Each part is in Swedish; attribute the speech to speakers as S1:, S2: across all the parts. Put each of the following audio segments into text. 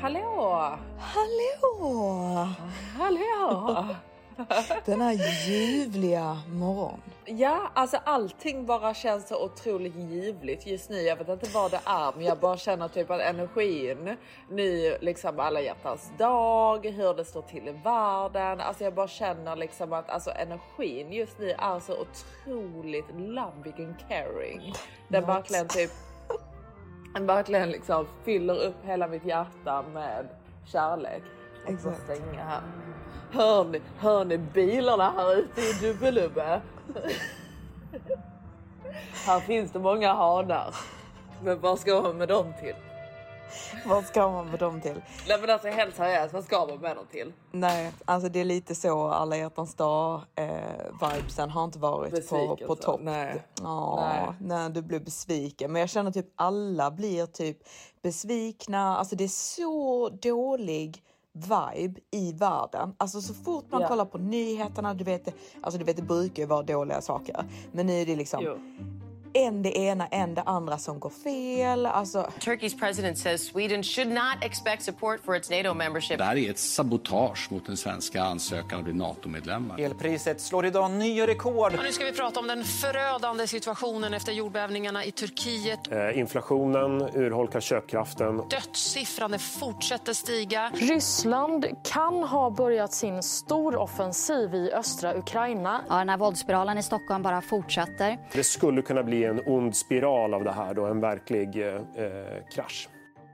S1: Hallå!
S2: Hallå!
S1: Hallå!
S2: Denna ljuvliga morgon.
S1: Ja, alltså allting bara känns så otroligt ljuvligt just nu. Jag vet inte vad det är, men jag bara känner typ att energin nu, liksom alla hjärtans dag, hur det står till i världen. Alltså jag bara känner liksom att alltså energin just nu är så otroligt loving and caring. Den verkligen typ, verkligen liksom fyller upp hela mitt hjärta med kärlek.
S2: Exakt.
S1: stänga här. Hör ni, hör ni bilarna här ute i Dubbelubbe? här finns det många hanar. Men vad ska man med dem till?
S2: Vad ska man med dem till?
S1: Nej men alltså helt seriöst, vad ska man med dem till?
S2: Nej, alltså det är lite så alla hjärtans dag eh, vibesen har inte varit på, på topp.
S1: Nej.
S2: Ja,
S1: Nej.
S2: när du blev besviken. Men jag känner typ alla blir typ besvikna. Alltså det är så dålig vibe i världen. Alltså så fort man
S1: Ja.
S2: kollar på nyheterna, du vet, det- alltså du vet det brukar ju vara dåliga saker. Men nu är det liksom
S1: Jo.
S2: En det ena, en det andra som går fel. Alltså
S3: Turkey's president says Sweden should not expect support for its NATO membership.
S4: Det här är ett sabotage mot den svenska ansökan att bli NATO-medlemmar.
S5: Elpriset slår idag nya rekord.
S6: Och nu ska vi prata om den förödande situationen efter jordbävningarna i Turkiet.
S7: Eh, Inflationen urholkar köpkraften.
S6: Dödssiffran fortsätter stiga.
S8: Ryssland kan ha börjat sin storoffensiv i östra Ukraina.
S9: Ja, den här våldsspiralen i Stockholm bara fortsätter.
S7: Det skulle kunna bli en ond spiral av det här då, en verklig eh, eh, krasch.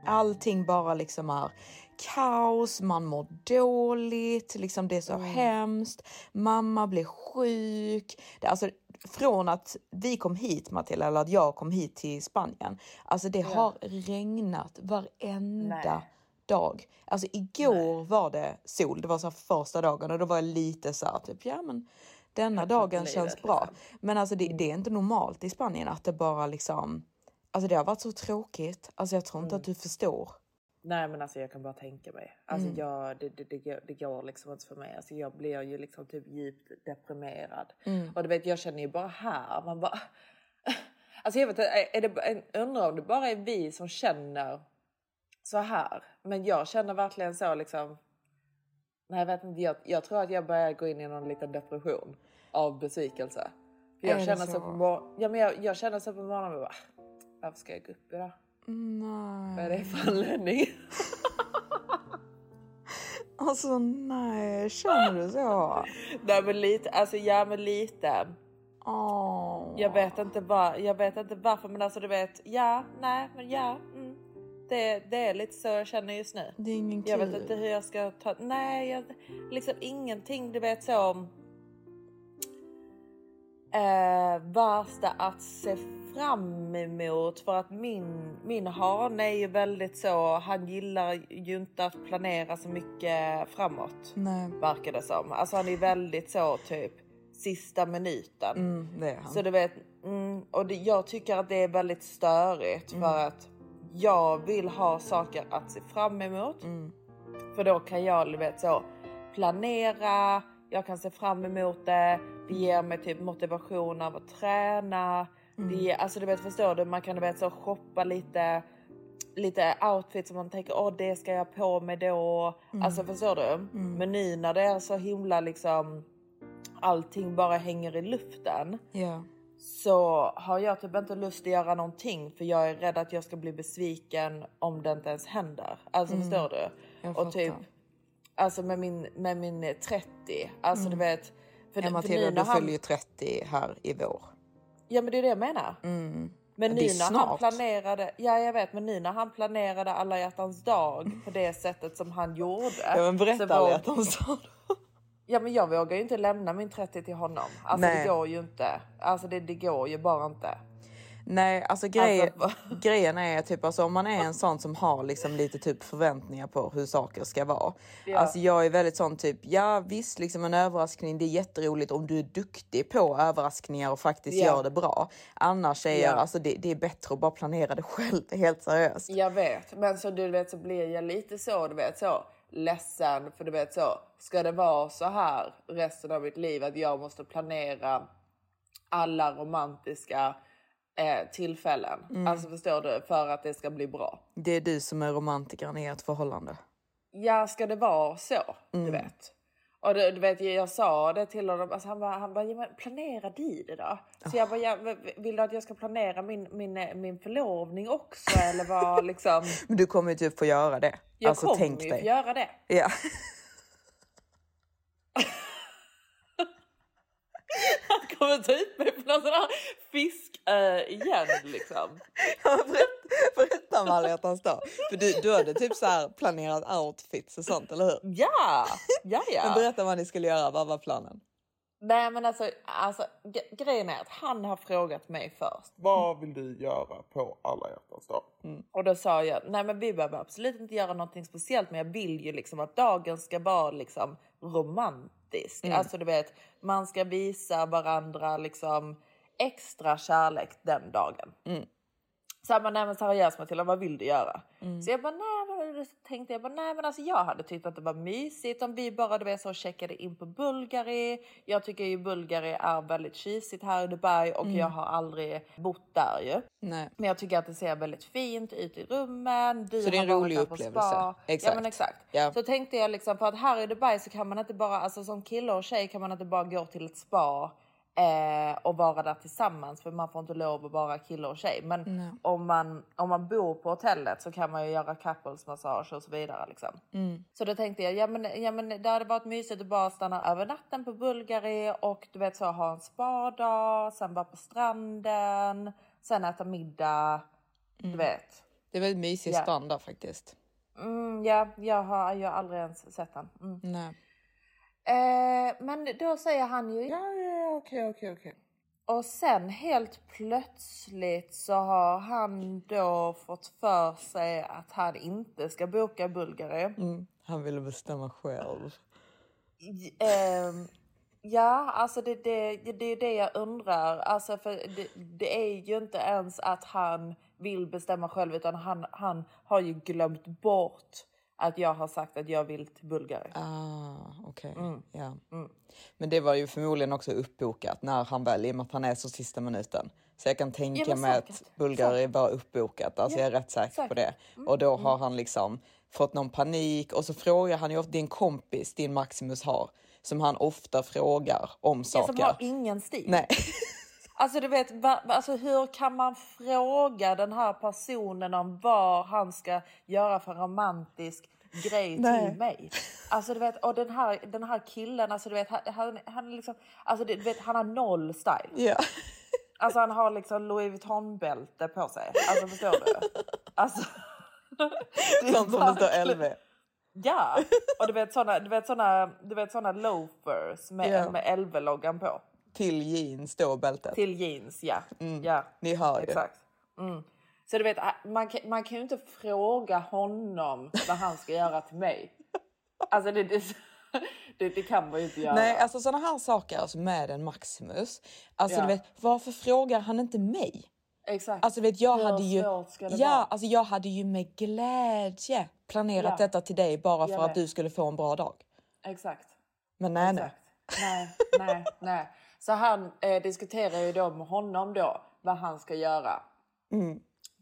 S2: allting bara liksom är kaos, man mår dåligt, liksom det är så hemskt, mamma blir sjuk. Det, alltså, från att vi kom hit Matilda, eller att jag kom hit till Spanien, alltså det har regnat varenda
S1: Nej.
S2: dag. Alltså igår var det sol, det var så första dagen och då var jag lite så här typ, ja men denna dagen känns bra.
S1: liksom.
S2: Men alltså det, det är inte normalt i Spanien att det bara liksom Alltså det har varit så tråkigt. Alltså jag tror inte att du förstår.
S1: Nej men alltså jag kan bara tänka mig. Alltså
S2: Mm.
S1: jag, det, det, det, det går liksom inte för mig. Alltså jag blir ju liksom typ djupt deprimerad.
S2: Mm.
S1: Och du vet jag känner ju bara här, man bara... Alltså jag vet är det, undrar om det bara är vi som känner så här. Men jag känner verkligen så liksom... Nej jag vet inte, jag, jag tror att jag börjar gå in i någon liten depression av besvikelse. För
S2: Är
S1: jag
S2: det
S1: känner så,
S2: så?
S1: på mor- ja, men jag, jag känner så på morgonen, bara, varför ska jag gå upp idag? Vad är
S2: Nej.
S1: det för anledning?
S2: Alltså nej, känner du så?
S1: Nej men lite, alltså ja men lite.
S2: Åh.
S1: Jag vet inte var, jag vet inte varför men alltså du vet, ja, nej men ja. Det, det är lite så jag känner just nu.
S2: Det är ingen kul.
S1: Jag vet inte hur jag ska ta, nej jag, liksom ingenting du vet så om eh, värsta att se fram emot för att min, min hane är ju väldigt så, han gillar ju inte att planera så mycket framåt.
S2: Nej.
S1: Verkar det som. Alltså han är väldigt så typ sista minuten.
S2: Mm, det är han.
S1: Så du vet, mm, och det, jag tycker att det är väldigt störigt
S2: Mm.
S1: för att jag vill ha saker att se fram emot.
S2: Mm.
S1: För då kan jag du vet så planera, jag kan se fram emot det. Det ger mig typ motivation av att träna.
S2: Mm.
S1: Det alltså du vet förstår du, man kan du vet så shoppa lite lite outfit som man tänker åh det ska jag på mig då.
S2: Mm.
S1: Alltså förstår du? Men nu när det är så himla liksom allting bara hänger i luften
S2: Ja.
S1: Så har jag typ inte lust att göra någonting för jag är rädd att jag ska bli besviken om det inte ens händer. Alltså
S2: Mm.
S1: förstår du?
S2: Jag
S1: Och typ alltså med min, med min 30, alltså du vet. För,
S2: Ja, Matilda, du
S1: han-
S2: ju 30 här i vår.
S1: Ja men det är det jag menar.
S2: Mm.
S1: Men nu
S2: är
S1: när han
S2: snart.
S1: planerade, ja jag vet, men nu när han planerade alla hjärtans dag på det sättet som han gjorde.
S2: Ja men berätta alla hjärtans dag.
S1: Ja men jag vågar ju inte lämna min 30 till honom. Alltså
S2: Nej.
S1: det går ju inte. Alltså det, det går ju bara inte.
S2: Nej, alltså, grej,
S1: Alltså,
S2: grejen är typ alltså om man är en sån som har liksom lite typ förväntningar på hur saker ska vara.
S1: Ja.
S2: Alltså jag är väldigt sån typ, ja visst liksom en överraskning, det är jätteroligt om du är duktig på överraskningar och faktiskt
S1: Ja.
S2: gör det bra. Annars är
S1: Ja.
S2: jag, alltså det, det är bättre att bara planera det själv, helt seriöst.
S1: Jag vet, men så du vet så blir jag lite så, du vet så ledsen för du vet så. Ska det vara så här resten av mitt liv att jag måste planera alla romantiska eh, tillfällen?
S2: Mm.
S1: Alltså förstår du? För att det ska bli bra.
S2: Det är du som är romantikern i ert förhållande.
S1: Ja, ska det vara så?
S2: Mm.
S1: Du vet. Och du, du vet, jag sa det till honom, alltså han bara, han bara ja, men planera du det då? Så jag bara, ja, vill du att jag ska planera min, min, eh, min förlovning också eller vad liksom?
S2: Men du kommer ju typ få göra det.
S1: Jag
S2: alltså
S1: kommer
S2: tänk
S1: ju
S2: dig.
S1: få göra det.
S2: Ja.
S1: Han kommer ta ut mig på någon sån här fiskö igen liksom.
S2: Berätta om alla hjärtans dag. För du, du hade typ så här planerat outfits och sånt, eller hur?
S1: Ja, ja, ja.
S2: Men berätta vad ni skulle göra, vad var planen?
S1: Nej men alltså, alltså grejen är att han har frågat mig först. Vad vill du göra på alla hjärtans dag? Och då sa jag, nej men vi behöver absolut inte göra någonting speciellt men jag vill ju liksom att dagen ska vara liksom romantisk.
S2: Mm.
S1: Alltså du vet, man ska visa varandra liksom extra kärlek den dagen.
S2: Mm.
S1: Så bara, nej men seriöst Matilda, vad vill du göra?
S2: Mm.
S1: Så jag bara, nej men tänkte jag bara, nej men alltså jag hade tyckt att det var mysigt om vi bara du vet så checkade in på Bulgari. Jag tycker ju Bulgari är väldigt tjusigt här i Dubai och
S2: Mm.
S1: jag har aldrig bott där ju.
S2: Nej.
S1: Men jag tycker att det ser väldigt fint ut i rummen. Du
S2: Så det är en rolig upplevelse. Exakt.
S1: Ja men exakt.
S2: Ja.
S1: Så tänkte jag liksom för att här i Dubai så kan man inte bara, alltså som kille och tjej kan man inte bara gå till ett spa eh, och vara där tillsammans för man får inte lov att vara kille och tjej. Men
S2: Nej.
S1: om man, om man bor på hotellet så kan man ju göra couples massage och så vidare liksom.
S2: Mm.
S1: Så då tänkte jag, ja men, ja men det hade varit mysigt att bara stanna över natten på Bulgari och du vet så ha en spadag, sen vara på stranden, sen äta middag. Du vet.
S2: Det är väldigt mysig strand där faktiskt.
S1: Mm, ja, jag har, jag har aldrig ens sett den. Mm.
S2: Nej.
S1: Eh, men då säger han ju ja, ja, okej, okej, okej. Och sen helt plötsligt så har han då fått för sig att han inte ska boka Bulgari.
S2: Mm. Han ville bestämma själv.
S1: Ehm, ja, alltså det, det, det är det jag undrar. Alltså för det, det är ju inte ens att han vill bestämma själv utan han, han har ju glömt bort att jag har sagt att jag vill till Bulgari.
S2: Ah, okej.
S1: Mm.
S2: Ja. Men det var ju förmodligen också uppbokat när han väl, i och med att han är så sista minuten. Så jag kan tänka
S1: Ja,
S2: mig att Bulgari var uppbokat. Alltså
S1: Ja,
S2: jag är rätt säker på
S1: säkert.
S2: det.
S1: Mm,
S2: Och då
S1: mm.
S2: har han liksom fått någon panik och så frågar han ju ofta din kompis, din Maximus har, som han ofta frågar om saker.
S1: som har ingen stil.
S2: Nej.
S1: Alltså du vet, va, alltså, hur kan man fråga den här personen om vad han ska göra för romantisk grej
S2: Nej.
S1: till mig? Alltså du vet, och den här, den här killen, alltså du vet, han, han, liksom, alltså, du vet, han har noll style.
S2: Ja.
S1: Alltså han har liksom Louis Vuitton-bälte på sig. Alltså förstår du? Alltså, det är
S2: Sånt som det står LV.
S1: Ja, och du vet såna, du vet såna, du vet såna loafers med,
S2: Ja.
S1: med LV-loggan på.
S2: Till jeans då bältet.
S1: Till jeans, ja.
S2: Mm.
S1: ja.
S2: Ni hör ju.
S1: Exakt. Mm. Så du vet, man kan, man kan ju inte fråga honom vad han ska göra till mig. Alltså det, det, det, det kan man ju inte göra.
S2: Nej, alltså sådana här saker alltså med en Maximus. Alltså
S1: Ja.
S2: du vet, varför frågar han inte mig?
S1: Exakt.
S2: Alltså vet jag
S1: Hur
S2: hade ju,
S1: ska det
S2: ja,
S1: vara?
S2: alltså jag hade ju med glädje planerat
S1: Ja.
S2: detta till dig bara för att du skulle få en bra dag.
S1: Exakt.
S2: Men nej, nej.
S1: Exakt. Nej, nej, nej. Så han eh, diskuterar ju då med honom då vad han ska göra
S2: Mm.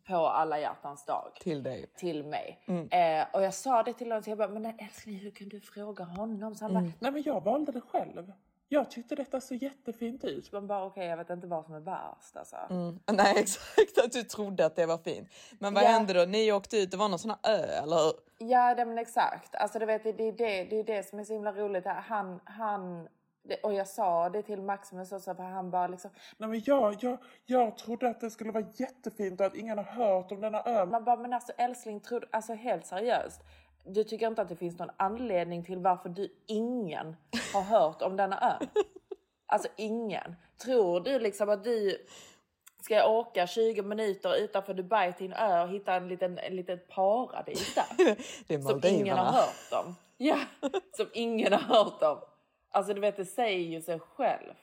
S1: på alla hjärtans dag.
S2: Till dig.
S1: till mig.
S2: Mm.
S1: Eh, och jag sa det till honom, så jag bara, men älskling hur kan du fråga honom? Så han
S2: Mm.
S1: bara, nej men jag valde det själv. jag tyckte detta såg jättefint ut. Man bara okej, okay, jag vet inte vad som är värst alltså.
S2: Mm. Nej exakt, att du trodde att det var fint. Men vad
S1: Ja.
S2: hände då? Ni åkte ut, det var någon sån här ö eller hur?
S1: Ja, det, men exakt. Alltså, du vet, det, är det, det är det som är så himla roligt. Han, han, och jag sa det till Maximus också, för han bara liksom... Nej, men jag, jag, jag trodde att det skulle vara jättefint och att ingen har hört om denna ön. Man bara, men alltså älskling, trodde, alltså helt seriöst. Du tycker inte att det finns någon anledning till varför du, ingen, har hört om denna ön? Alltså ingen. Tror du liksom att du ska åka 20 minuter utanför Dubai till en ö och hitta en liten, en liten paradis där? Som ingen har hört om. Ja, som ingen har hört om. Alltså du vet, det säger ju sig självt.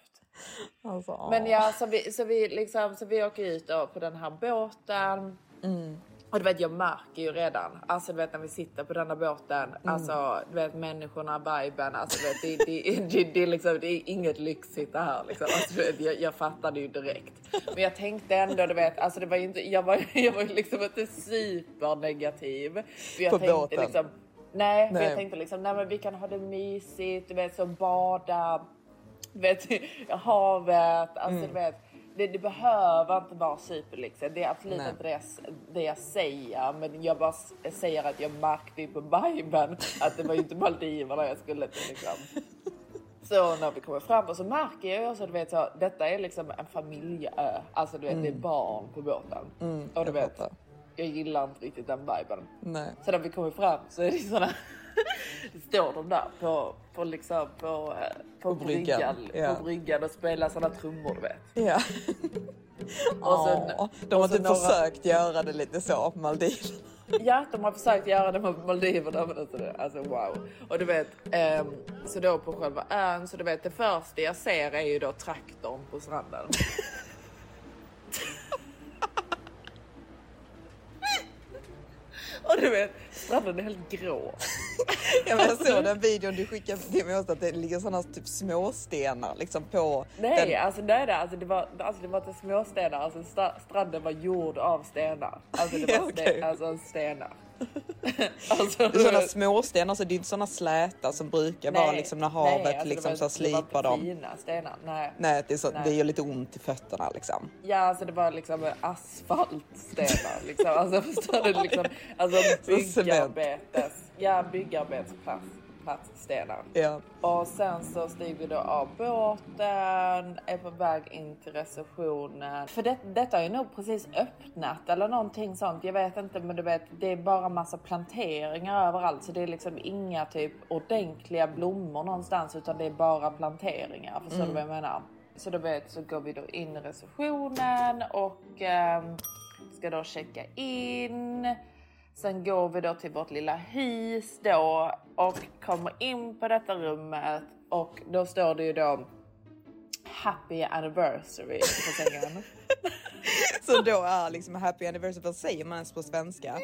S2: Alltså,
S1: Men ja, så vi, så vi, liksom, så vi åker ut då på den här båten.
S2: Mm.
S1: Och du vet, jag märker ju redan, alltså du vet när vi sitter på den här båten,
S2: Mm.
S1: alltså du vet människorna, viben, alltså du vet, det, det, det, det, är liksom, det är inget lyxigt det här liksom. Alltså, du vet, jag, jag fattade ju direkt. Men jag tänkte ändå, du vet, alltså det var ju inte, jag var, jag var ju liksom inte supernegativ. För jag
S2: På
S1: tänkte
S2: båten?
S1: liksom, nej, för
S2: Nej.
S1: jag tänkte liksom, nej men vi kan ha det mysigt, du vet så bada, du vet havet, alltså
S2: Mm.
S1: du vet. Det, det behöver inte vara superlyxigt. Det är absolut
S2: Nej.
S1: inte det jag, det jag säger. Men jag bara säger att jag märkte på viben att det var ju inte Maldiverna jag skulle till. Liksom. Så när vi kommer fram och så märker jag ju också, du vet, så, detta är liksom en familjeö. Alltså du vet, det är barn på båten.
S2: Mm,
S1: och du vet,
S2: fattar.
S1: Jag gillar inte riktigt den viben.
S2: Nej.
S1: Så när vi kommer fram så är det det står de där på, på, liksom, på, eh, på,
S2: På bryggan,
S1: bryggan,
S2: ja.
S1: på bryggan och spelar såna trummor du vet.
S2: Ja.
S1: Och så-
S2: Ja, de har typ
S1: några-
S2: försökt göra det lite så på Maldiverna.
S1: Ja, de har försökt göra det med Maldiverna men alltså, alltså wow. Och du vet, ehm, så då på själva ön, så du vet det första jag ser är ju då traktorn på stranden. Och du vet, stranden är helt grå.
S2: Ja, men jag såg den videon du skickade till mig också att det ligger sådana typ småstenar liksom på
S1: Nej,
S2: den.
S1: alltså, nej, nej alltså, det var, alltså det var inte småstenar, alltså stranden var gjord av stenar. Alltså det
S2: Ja,
S1: var
S2: okej.
S1: ste- alltså, stenar. Alltså,
S2: sådana småstenar, så det är inte sådana släta som brukar vara liksom när havet
S1: nej, alltså,
S2: liksom
S1: det
S2: så
S1: var,
S2: slipar
S1: var
S2: dem.
S1: fina stenar, nej.
S2: Nej, det, är så,
S1: Nej.
S2: det gör lite ont i fötterna liksom.
S1: Ja, alltså det var liksom asfaltstenar liksom. Alltså förstår du liksom? Alltså byggarbetes, ja byggarbetsplats, platsstenar.
S2: Ja.
S1: Och sen så stiger vi då av båten, är på väg in till receptionen. För det, detta är ju nog precis öppnat eller någonting sånt. Jag vet inte, men du vet, det är bara massa planteringar överallt. Så det är liksom inga typ ordentliga blommor någonstans, utan det är bara planteringar. Förstår du vad jag menar? Så du vet, så går vi då in i receptionen och ehm, ska då checka in. Sen går vi då till vårt lilla hus då och kommer in på detta rummet och då står det ju då Happy anniversary på sängen.
S2: Så då är liksom happy anniversary, vad säger man ens på svenska?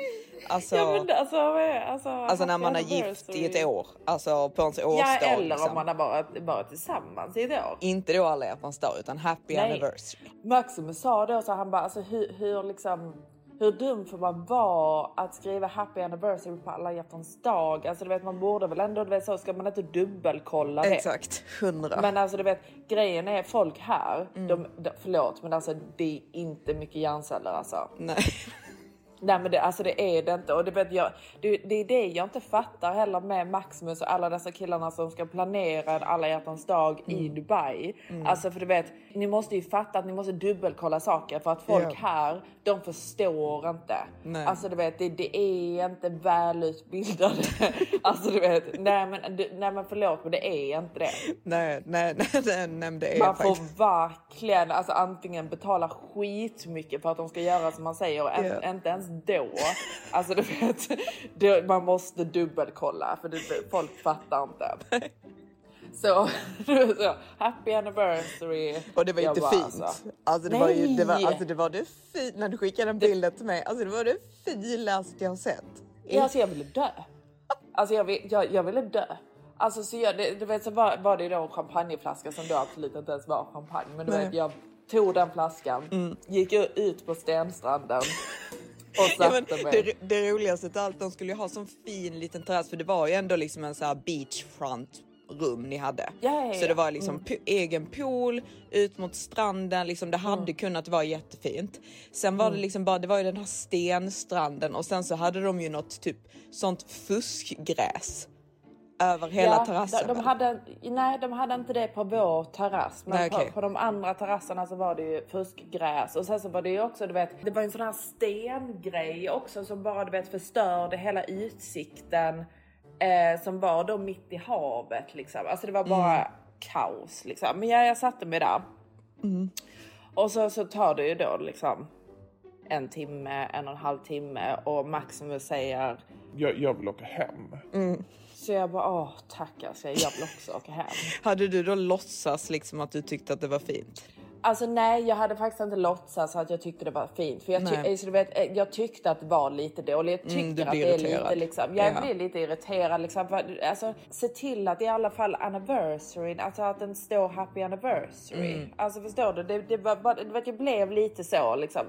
S2: Alltså,
S1: ja men alltså, alltså,
S2: alltså när man är gift i ett år, alltså på ens
S1: Ja
S2: årsdag.
S1: eller
S2: liksom.
S1: om man har bara, bara tillsammans i ett år.
S2: Inte då alla hjärtans dag utan happy
S1: Nej.
S2: anniversary.
S1: Maximus sa då så han bara alltså hur, hur liksom hur dum får man vara att skriva happy anniversary på alla hjärtans dag? Alltså du vet man borde väl ändå, du vet så ska man inte dubbelkolla det?
S2: Exakt, hundra.
S1: Men alltså du vet grejen är folk här,
S2: Mm.
S1: de, de, förlåt men alltså det är inte mycket hjärnceller alltså.
S2: Nej.
S1: Nej men det, alltså det är det inte och det, vet jag, det, det är det jag inte fattar heller med Maximus och alla dessa killarna som ska planera alla hjärtans dag i
S2: Mm.
S1: Dubai. Alltså för du vet, ni måste ju fatta att ni måste dubbelkolla saker för att folk
S2: Ja.
S1: här, de förstår inte.
S2: Nej.
S1: Alltså du vet, det, det är inte välutbildade. alltså du vet, nej men, du, nej men förlåt men det är inte det.
S2: Nej, nej, nej, nej, nej, det är
S1: Man får
S2: faktiskt...
S1: verkligen alltså, antingen betala skitmycket för att de ska göra som man säger och en,
S2: Ja.
S1: inte ens då. Alltså du vet, det, man måste dubbelkolla för det, folk fattar inte. Så, så happy anniversary.
S2: Och det var inte
S1: bara,
S2: fint.
S1: alltså,
S2: Alltså, det var ju det var, alltså det var det fint när du skickade en bild till mig. Alltså det var det finaste jag har sett.
S1: Ja, alltså jag ville dö. Alltså jag, jag, jag ville dö. Alltså så jag, det, du vet så var, var det då en champagneflaska som då absolut inte ens var champagne. Men du
S2: Nej.
S1: vet jag tog den flaskan,
S2: Mm.
S1: gick ut på stenstranden och
S2: Ja,
S1: satte mig.
S2: det, det roligaste av allt, de skulle ju ha sån fin liten terrass för det var ju ändå liksom en så här beachfront rum ni hade.
S1: Ja, ja, ja.
S2: Så det var liksom
S1: Mm.
S2: egen pool ut mot stranden, liksom det hade kunnat vara jättefint. Sen var det
S1: Mm.
S2: liksom bara, det var ju den här stenstranden och sen så hade de ju något typ sånt fuskgräs över hela terrassen.
S1: De, de hade, nej, de hade inte det på vår terrass. Men
S2: Nej, okej.
S1: på, på de andra terrasserna så var det ju fuskgräs. Och sen så var det ju också, du vet, det var en sån här stengrej också som bara du vet förstörde hela utsikten. Eh, som var då mitt i havet liksom. Alltså det var bara
S2: Mm.
S1: kaos liksom. Men jag, jag satte mig där.
S2: Mm.
S1: Och så, så tar det ju då liksom en timme, en och en halv timme och Maximus säger
S10: Jag, jag vill åka hem.
S1: så jag bara åh tack alltså, jag vill också åka hem.
S2: Hade du då låtsas liksom att du tyckte att det var fint?
S1: Alltså nej, jag hade faktiskt inte låtsats att jag tyckte det var fint. För jag, ty- alltså, du vet, eh, jag tyckte att det var lite dåligt. Jag tycker
S2: Mm,
S1: att det är
S2: irriterad.
S1: lite liksom, jag
S2: Ja.
S1: blir lite irriterad liksom. Alltså, se till att i alla fall anniversary, alltså att den står happy anniversary.
S2: Mm.
S1: Alltså förstår du? Det, det, var, bara- det, var- jag blev lite så liksom.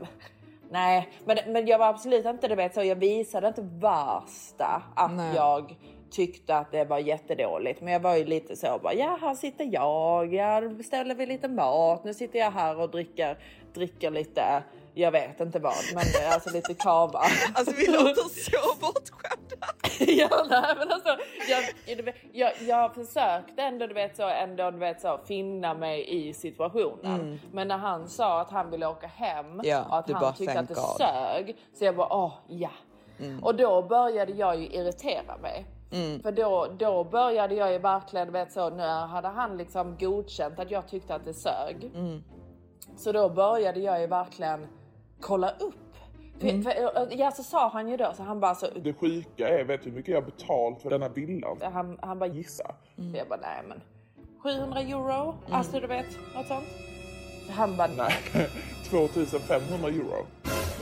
S1: Nej, men, men jag var absolut inte, du vet så, jag visade inte värsta att
S2: Nej.
S1: jag tyckte att det var jättedåligt. Men jag var ju lite så bara, ja här sitter jag, jag beställer vi lite mat, nu sitter jag här och dricker, dricker lite, jag vet inte vad, men det är alltså lite kava.
S2: Alltså vi låter så bortskämda.
S1: ja, nej, men alltså, jag, jag, jag, försökte ändå, du vet, så, ändå du vet, så, finna mig i situationen.
S2: Mm.
S1: Men när han sa att han ville åka hem
S2: Ja,
S1: och att han
S2: bara,
S1: tyckte att det
S2: God.
S1: sög, så jag bara, åh ja.
S2: Mm.
S1: Och då började jag ju irritera mig.
S2: Mm.
S1: För då, då började jag ju verkligen, vet så, nu hade han liksom godkänt att jag tyckte att det sög.
S2: Mm.
S1: Så då började jag ju verkligen kolla upp. För,
S2: Mm.
S1: för, ja, så sa han ju då, så han bara så,
S10: Det sjuka är, vet du hur mycket jag har betalt för denna villan?
S1: han, han bara
S10: Gissa.
S1: Så jag bara nej men 700 euro, alltså du vet något sånt. Så han bara
S10: Nej, 2500 euro.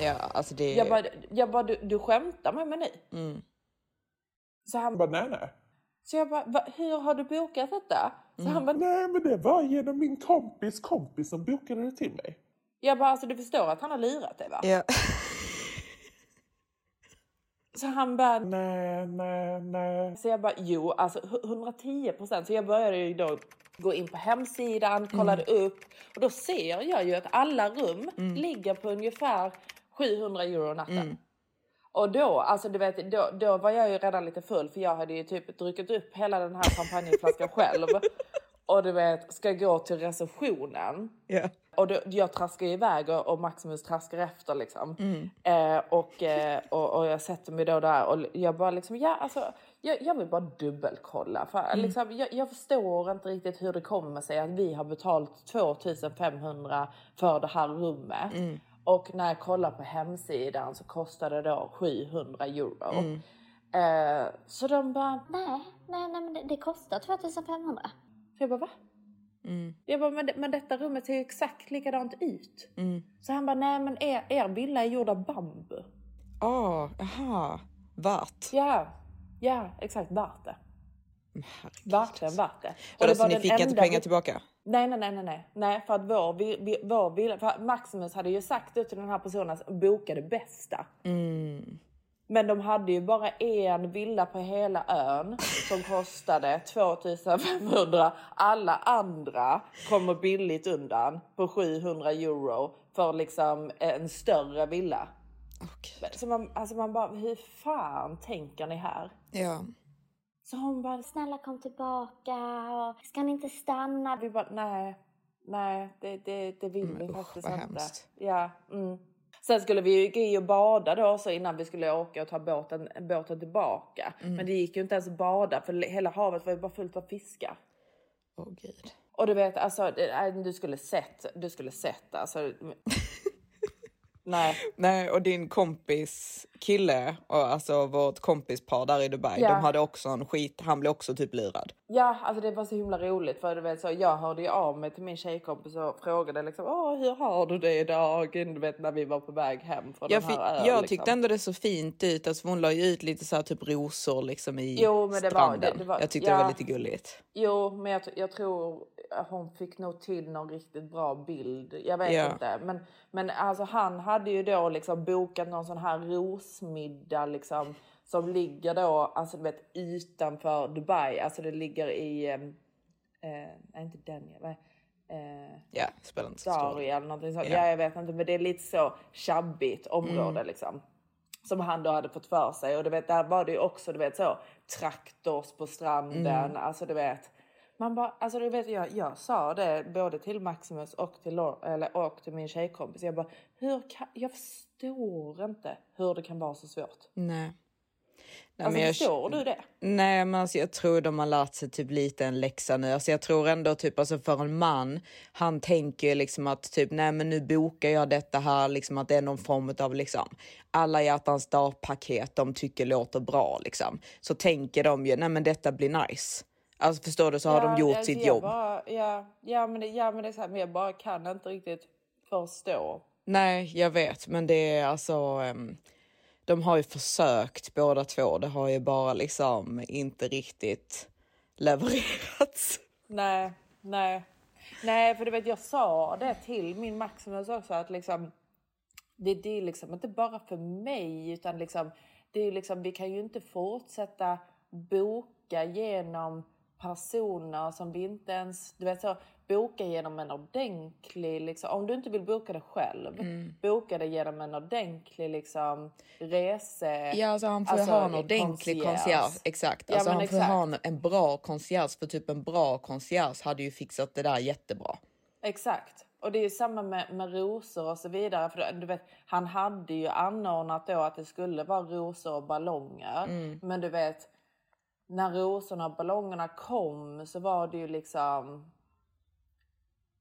S2: Ja, alltså det...
S1: Jag bara, jag bara du, du skämtar med mig nu?
S2: Mm.
S1: Så han
S10: bara, nej nej.
S1: så jag bara, Va, hur har du bokat detta? Så han bara,
S10: Nej men det var genom min kompis kompis som bokade det till mig.
S1: jag bara alltså du förstår att han har lurat dig va?
S2: Ja.
S1: Så han bara,
S10: Nej, nej, nej.
S1: så jag bara jo alltså hu- 110 procent. Så jag började ju då gå in på hemsidan, kollade upp och då ser jag ju att alla rum ligger på ungefär 700 euro natten. Och då, alltså du vet, då, då var jag ju redan lite full för jag hade ju typ druckit upp hela den här champagneflaskan själv. Och du vet, ska gå till receptionen.
S2: Ja.
S1: Och då, jag traskar iväg och, och Maximus traskar efter liksom.
S2: Mm.
S1: Eh, och, eh, och, och jag sätter mig då där och jag bara liksom, ja alltså, jag, jag vill bara dubbelkolla. För
S2: Mm.
S1: liksom, jag, jag förstår inte riktigt hur det kommer sig att vi har betalt 2500 för det här rummet.
S2: Mm.
S1: Och när jag kollar på hemsidan så kostar det då 700 euro.
S2: Mm.
S1: Eh, så de bara,
S11: Nej, nej, nej men det, det kostar 2500.
S1: så jag bara va?
S2: Mm.
S1: Jag bara, men, det- men detta rummet ser ju exakt likadant ut.
S2: Mm.
S1: Så han bara, nej men er, er villa är gjord av bambu.
S2: Ah, aha. Vart?
S1: Ja, ja exakt värt det. Verkligen värt det.
S2: Och
S1: det
S2: så ni fick inte
S1: enda
S2: pengar tillbaka?
S1: Nej, nej, nej, nej, nej, för att vår, vi, vi, vår villa, för Maximus hade ju sagt det till den här personen som bokade bästa.
S2: Mm.
S1: Men de hade ju bara en villa på hela ön som kostade 2500. Alla andra kommer billigt undan på 700 euro för liksom en större villa. Så man, alltså man bara, hur fan tänker ni här?
S2: Ja.
S1: Så hon bara,
S11: Snälla kom tillbaka och ska ni inte stanna?
S1: vi bara, nej, nej, det, det, det vill vi faktiskt
S2: vad
S1: inte.
S2: hemskt.
S1: Ja, mm. Sen skulle vi ju gå i och bada då så innan vi skulle åka och ta båten, båten tillbaka.
S2: Mm.
S1: Men det gick ju inte ens att bada för hela havet var ju bara fullt av fiskar.
S2: Åh gud.
S1: Och du vet, alltså du skulle sett, du skulle sett alltså. nej.
S2: Nej, och din kompis kille och alltså vårt kompispar där i Dubai,
S1: Ja.
S2: de hade också en skit, han blev också typ lurad.
S1: Ja, alltså det var så himla roligt för du vet så jag hörde ju av mig till min tjejkompis och frågade liksom Åh, hur har du det idag? Du vet när vi var på väg hem från
S2: Jag,
S1: den här ön.
S2: jag
S1: liksom.
S2: tyckte ändå det såg fint ut, alltså hon la ju ut lite så här typ rosor liksom i
S1: Jo, men det var-
S2: stranden.
S1: det- det var-
S2: jag tyckte det
S1: ja.
S2: var lite gulligt.
S1: Jo, men jag, jag tror hon fick nog till någon riktigt bra bild. Jag vet
S2: Ja.
S1: inte. Men, men alltså han hade ju då liksom bokat någon sån här rosmiddag liksom. som ligger då, alltså du vet utanför Dubai, alltså det ligger i, eh, inte Daniel, vad eh,
S2: Ja, spelar inte.
S1: Dari eller någonting sånt.
S2: Ja.
S1: Ja. jag vet inte, men det är lite så tjabbigt område
S2: Mm.
S1: liksom. Som han då hade fått för sig och du vet, där var det ju också du vet så traktors på stranden,
S2: Mm.
S1: alltså du vet. Man bara, alltså du vet jag, jag sa det både till Maximus och till, Lor- eller, och till min tjejkompis. Jag bara, hur kan, jag förstår inte hur det kan vara så svårt.
S2: Nej. Nej,
S1: alltså
S2: men jag-
S1: förstår du det?
S2: Nej, men alltså, jag tror de har lärt sig typ lite en läxa nu. Alltså, jag tror ändå typ alltså för en man, han tänker ju liksom att typ nej, men nu bokar jag detta här, liksom att det är någon form av liksom alla hjärtans dag-paket de tycker låter bra liksom. Så tänker de ju nej, men detta blir nice. Alltså förstår du så har de gjort
S1: alltså,
S2: sitt jobb.
S1: Bara, ja, ja, men det, ja, men det är så här, men jag bara kan inte riktigt förstå.
S2: Nej, jag vet, men det är alltså. ehm, de har ju försökt båda två. Det har ju bara liksom inte riktigt levererats.
S1: Nej, nej. Nej, för du vet jag sa det till min Maximus också att liksom det, det är liksom inte bara för mig utan liksom det är liksom vi kan ju inte fortsätta boka genom personer som vi inte ens, du vet så, boka genom en ordentlig, liksom, om du inte vill boka det själv,
S2: Mm.
S1: boka det genom en ordentlig liksom rese.
S2: Ja, alltså han får ju ha en ordentlig concierge. Exakt.
S1: Ja,
S2: Alltså
S1: men
S2: han får
S1: exakt.
S2: ha en, en bra concierge för typ en bra concierge hade ju fixat det där jättebra.
S1: Exakt. Och det är ju samma med, med rosor och så vidare. För du vet, han hade ju anordnat då att det skulle vara rosor och ballonger.
S2: Mm.
S1: Men du vet, när rosorna och ballongerna kom så var det ju liksom...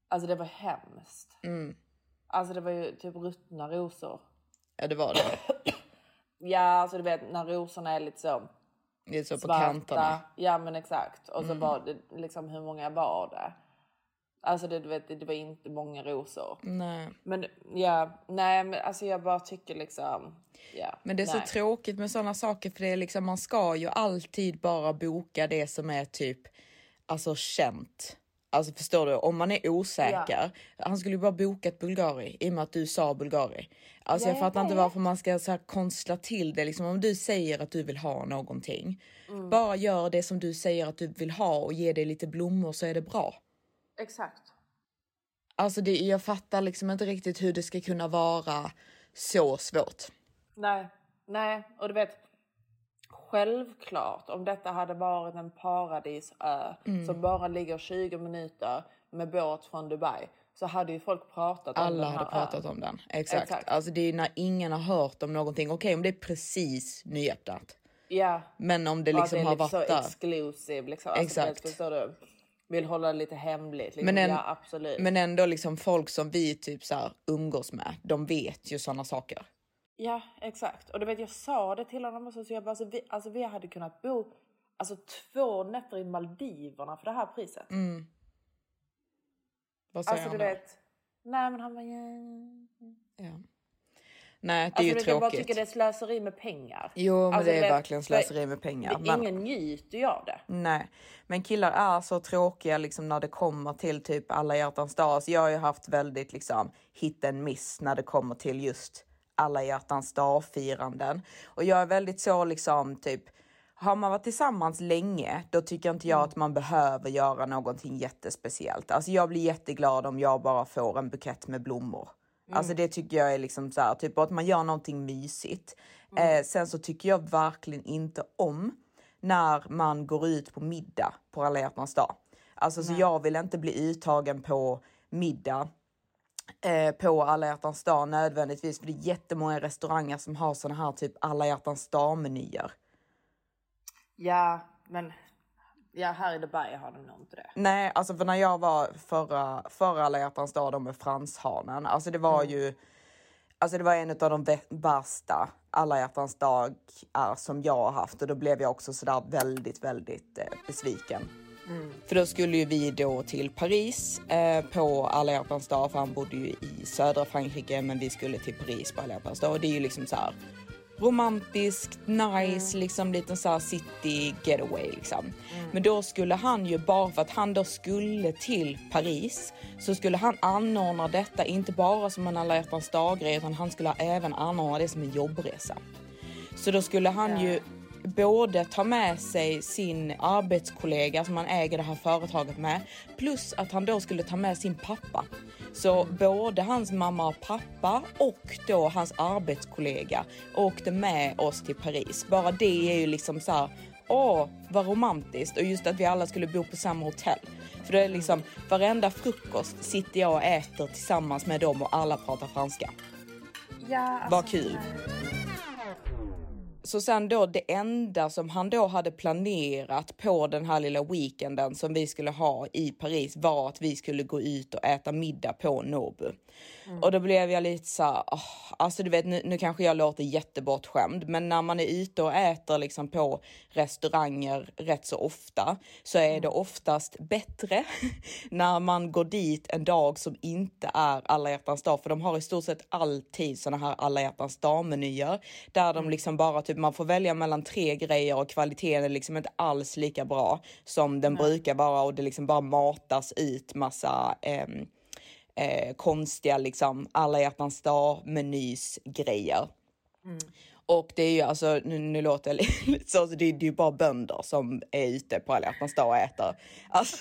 S1: Alltså det var hemskt.
S2: Mm.
S1: Alltså det var ju typ ruttna rosor.
S2: Ja, det var det.
S1: Ja, alltså du vet när rosorna är lite så
S2: Det är så på
S1: svarta.
S2: kanterna.
S1: Ja men exakt. Och så
S2: Mm.
S1: var det liksom hur många var det? Alltså det, du vet, det var inte många rosor.
S2: Nej.
S1: Men ja, nej men alltså jag bara tycker liksom, ja.
S2: Men det är
S1: nej.
S2: så tråkigt med sådana saker för det är liksom man ska ju alltid bara boka det som är typ alltså känt. Alltså förstår du? Om man är osäker. Han skulle ju bara boka ett Bulgari i och med att du sa Bulgari. Alltså
S1: Ja,
S2: jag
S1: jag
S2: fattar inte varför man ska så här konstla till det. Liksom om du säger att du vill ha någonting.
S1: Mm.
S2: Bara gör det som du säger att du vill ha och ge det lite blommor så är det bra.
S1: Exakt.
S2: Alltså det, jag fattar liksom inte riktigt hur det ska kunna vara så svårt.
S1: Nej, nej och du vet. Självklart om detta hade varit en paradisö
S2: Mm.
S1: som bara ligger 20 minuter med båt från Dubai så hade ju folk pratat om
S2: Alla
S1: den här
S2: hade pratat
S1: ön.
S2: om den. Exakt.
S1: Exakt.
S2: Alltså det är när ingen har hört om någonting. Okej om det är precis nyöppnat.
S1: Ja.
S2: Men om det
S1: Och att
S2: liksom
S1: är
S2: har varit
S1: så
S2: där.
S1: exclusive liksom. Alltså,
S2: Exakt.
S1: vet, förstår du? Vill hålla det lite hemligt. Liksom.
S2: Men, en,
S1: ja absolut.
S2: men ändå liksom folk som vi typ så här umgås med. De vet ju sådana saker.
S1: Ja, exakt. Och du vet, jag sa det till honom också, så jag bara, alltså, vi, alltså, vi hade kunnat bo alltså, två nätter i Maldiverna för det här priset.
S2: Mm. Vad säger
S1: Alltså
S2: han
S1: du
S2: då?
S1: vet. Nej men han bara, ja.
S2: Ja. Nej, det är
S1: Alltså,
S2: ju
S1: du vet, jag bara
S2: tråkigt.
S1: tycker det är slöseri med pengar.
S2: Jo, men
S1: Alltså,
S2: det är verkligen slöseri med pengar. Men-
S1: Ingen njuter ju av det.
S2: Nej, men killar är så tråkiga liksom när det kommer till typ alla hjärtans dag. Så jag har ju haft väldigt liksom hit and miss när det kommer till just alla hjärtans dag-firanden. Och jag är väldigt så liksom typ har man varit tillsammans länge, då tycker inte jag att man behöver göra någonting jättespeciellt. Alltså jag blir jätteglad om jag bara får en bukett med blommor.
S12: Mm.
S2: Alltså det tycker jag är liksom så här, typ att man gör någonting mysigt.
S12: Mm.
S2: Eh, sen så tycker jag verkligen inte om när man går ut på middag på alla hjärtans dag. Alltså så jag vill inte bli uttagen på middag eh, på alla hjärtans dag nödvändigtvis. För det är jättemånga restauranger som har såna här typ alla hjärtans dag-menyer.
S1: Ja, men ja, här i Dubai har de nog inte det.
S2: Nej, alltså för när jag var förra, förra alla hjärtans dag då med franshanen, alltså det var
S1: Mm.
S2: ju Alltså det var en av de vä- värsta alla hjärtans dag är som jag har haft och då blev jag också sådär väldigt, väldigt eh, besviken. För då skulle ju vi då till Paris eh, på alla hjärtans dag, för han bodde ju i södra Frankrike, men vi skulle till Paris på alla hjärtans dag och det är ju liksom så här romantiskt, nice, liksom lite så city getaway liksom. Men då skulle han ju bara för att han då skulle till Paris så skulle han anordna detta inte bara som en alla hjärtans dag-grej utan han skulle även anordna det som en jobbresa. Så då skulle han ju både ta med sig sin arbetskollega som han äger det här företaget med, plus att han då skulle ta med sin pappa. Så både hans mamma och pappa och då hans arbetskollega åkte med oss till Paris. Bara det är ju liksom så här, åh vad romantiskt och just att vi alla skulle bo på samma hotell. För det är liksom varenda frukost sitter jag och äter tillsammans med dem och alla pratar franska.
S1: Ja,
S2: Vad kul. Så sen då det enda som han då hade planerat på den här lilla weekenden som vi skulle ha i Paris var att vi skulle gå ut och äta middag på Nobu. Och då blev jag lite så här, åh, alltså du vet nu, nu kanske jag låter jättebortskämd, men när man är ute och äter liksom på restauranger rätt så ofta så är det oftast bättre när man går dit en dag som inte är alla hjärtans dag, för de har i stort sett alltid såna här alla hjärtans dag-menyer där de liksom bara typ man får välja mellan tre grejer och kvaliteten är liksom inte alls lika bra som den brukar vara och det liksom bara matas ut massa ehm, eh, konstiga liksom alla hjärtans dag menys grejer. Och det är ju alltså, nu, nu låter jag lite så, så det, det är ju bara bönder som är ute på alla hjärtans dag och äter. Alltså,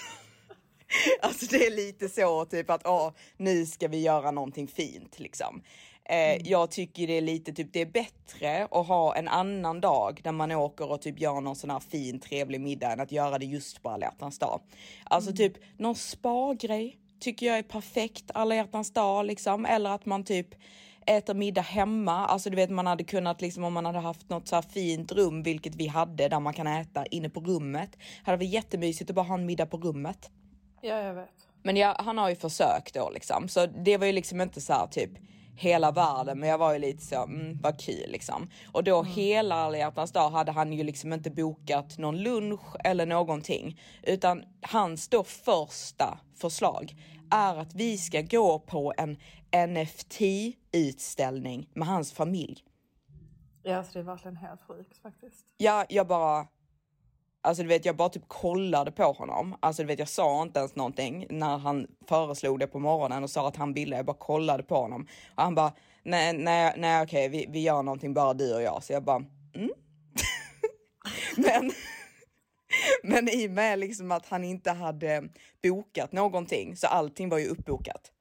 S2: alltså det är lite så typ att åh, nu ska vi göra någonting fint liksom. Eh, Jag tycker det är lite typ det är bättre att ha en annan dag där man åker och typ gör någon sån här fin trevlig middag än att göra det just på alla hjärtans dag. Alltså typ någon spa-grej tycker jag är perfekt alla hjärtans dag liksom. Eller att man typ äter middag hemma. Alltså du vet man hade kunnat liksom om man hade haft något så fint rum, vilket vi hade där man kan äta inne på rummet. Hade varit jättemysigt att bara ha en middag på rummet.
S1: Ja, jag vet.
S2: Men jag, han har ju försökt då liksom, så det var ju liksom inte så här typ hela världen, men jag var ju lite så, mm, vad kul liksom. Och då hela alla hjärtans dag hade han ju liksom inte bokat någon lunch eller någonting, utan hans då första förslag är att vi ska gå på en NFT-utställning med hans familj.
S1: Ja, alltså det är verkligen helt sjukt faktiskt.
S2: Ja, jag bara, Alltså du vet, jag bara typ kollade på honom. Alltså du vet, jag sa inte ens någonting när han föreslog det på morgonen och sa att han ville. Jag bara kollade på honom och han bara, nej, nej, nej, okej, vi, vi gör någonting bara du och jag. Så jag bara, mm. men, men i och med liksom att han inte hade bokat någonting så allting var ju uppbokat.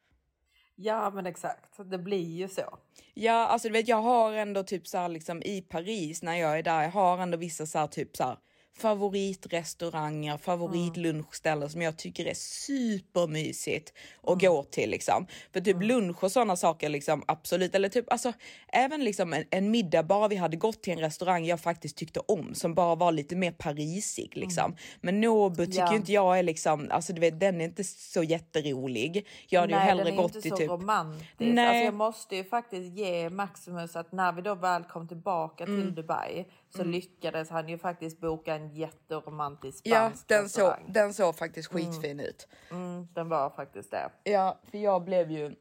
S1: Ja, men exakt. Det blir ju så.
S2: Ja, alltså du vet, jag har ändå typ så här liksom i Paris när jag är där, jag har ändå vissa så här typ så här favoritrestauranger, favoritlunchställen som jag tycker är supermysigt att gå till liksom. För typ lunch och sådana saker liksom absolut, eller typ alltså även liksom en, en middag bara vi hade gått till en restaurang jag faktiskt tyckte om som bara var lite mer parisig liksom. Men Nobu tycker
S1: Ja.
S2: ju inte jag är liksom, alltså du vet den är inte så jätterolig. Jag hade ju
S1: Nej,
S2: hellre
S1: den är
S2: gått
S1: inte
S2: till
S1: så
S2: typ
S1: romantisk.
S2: Nej.
S1: Alltså jag måste ju faktiskt ge Maximus att när vi då väl kom tillbaka till
S2: Mm.
S1: Dubai så lyckades han ju faktiskt boka en jätteromantisk
S2: Ja,
S1: spansk
S2: den såg, den såg faktiskt skitfin ut.
S1: Mm, den var faktiskt det.
S2: Ja, för jag blev ju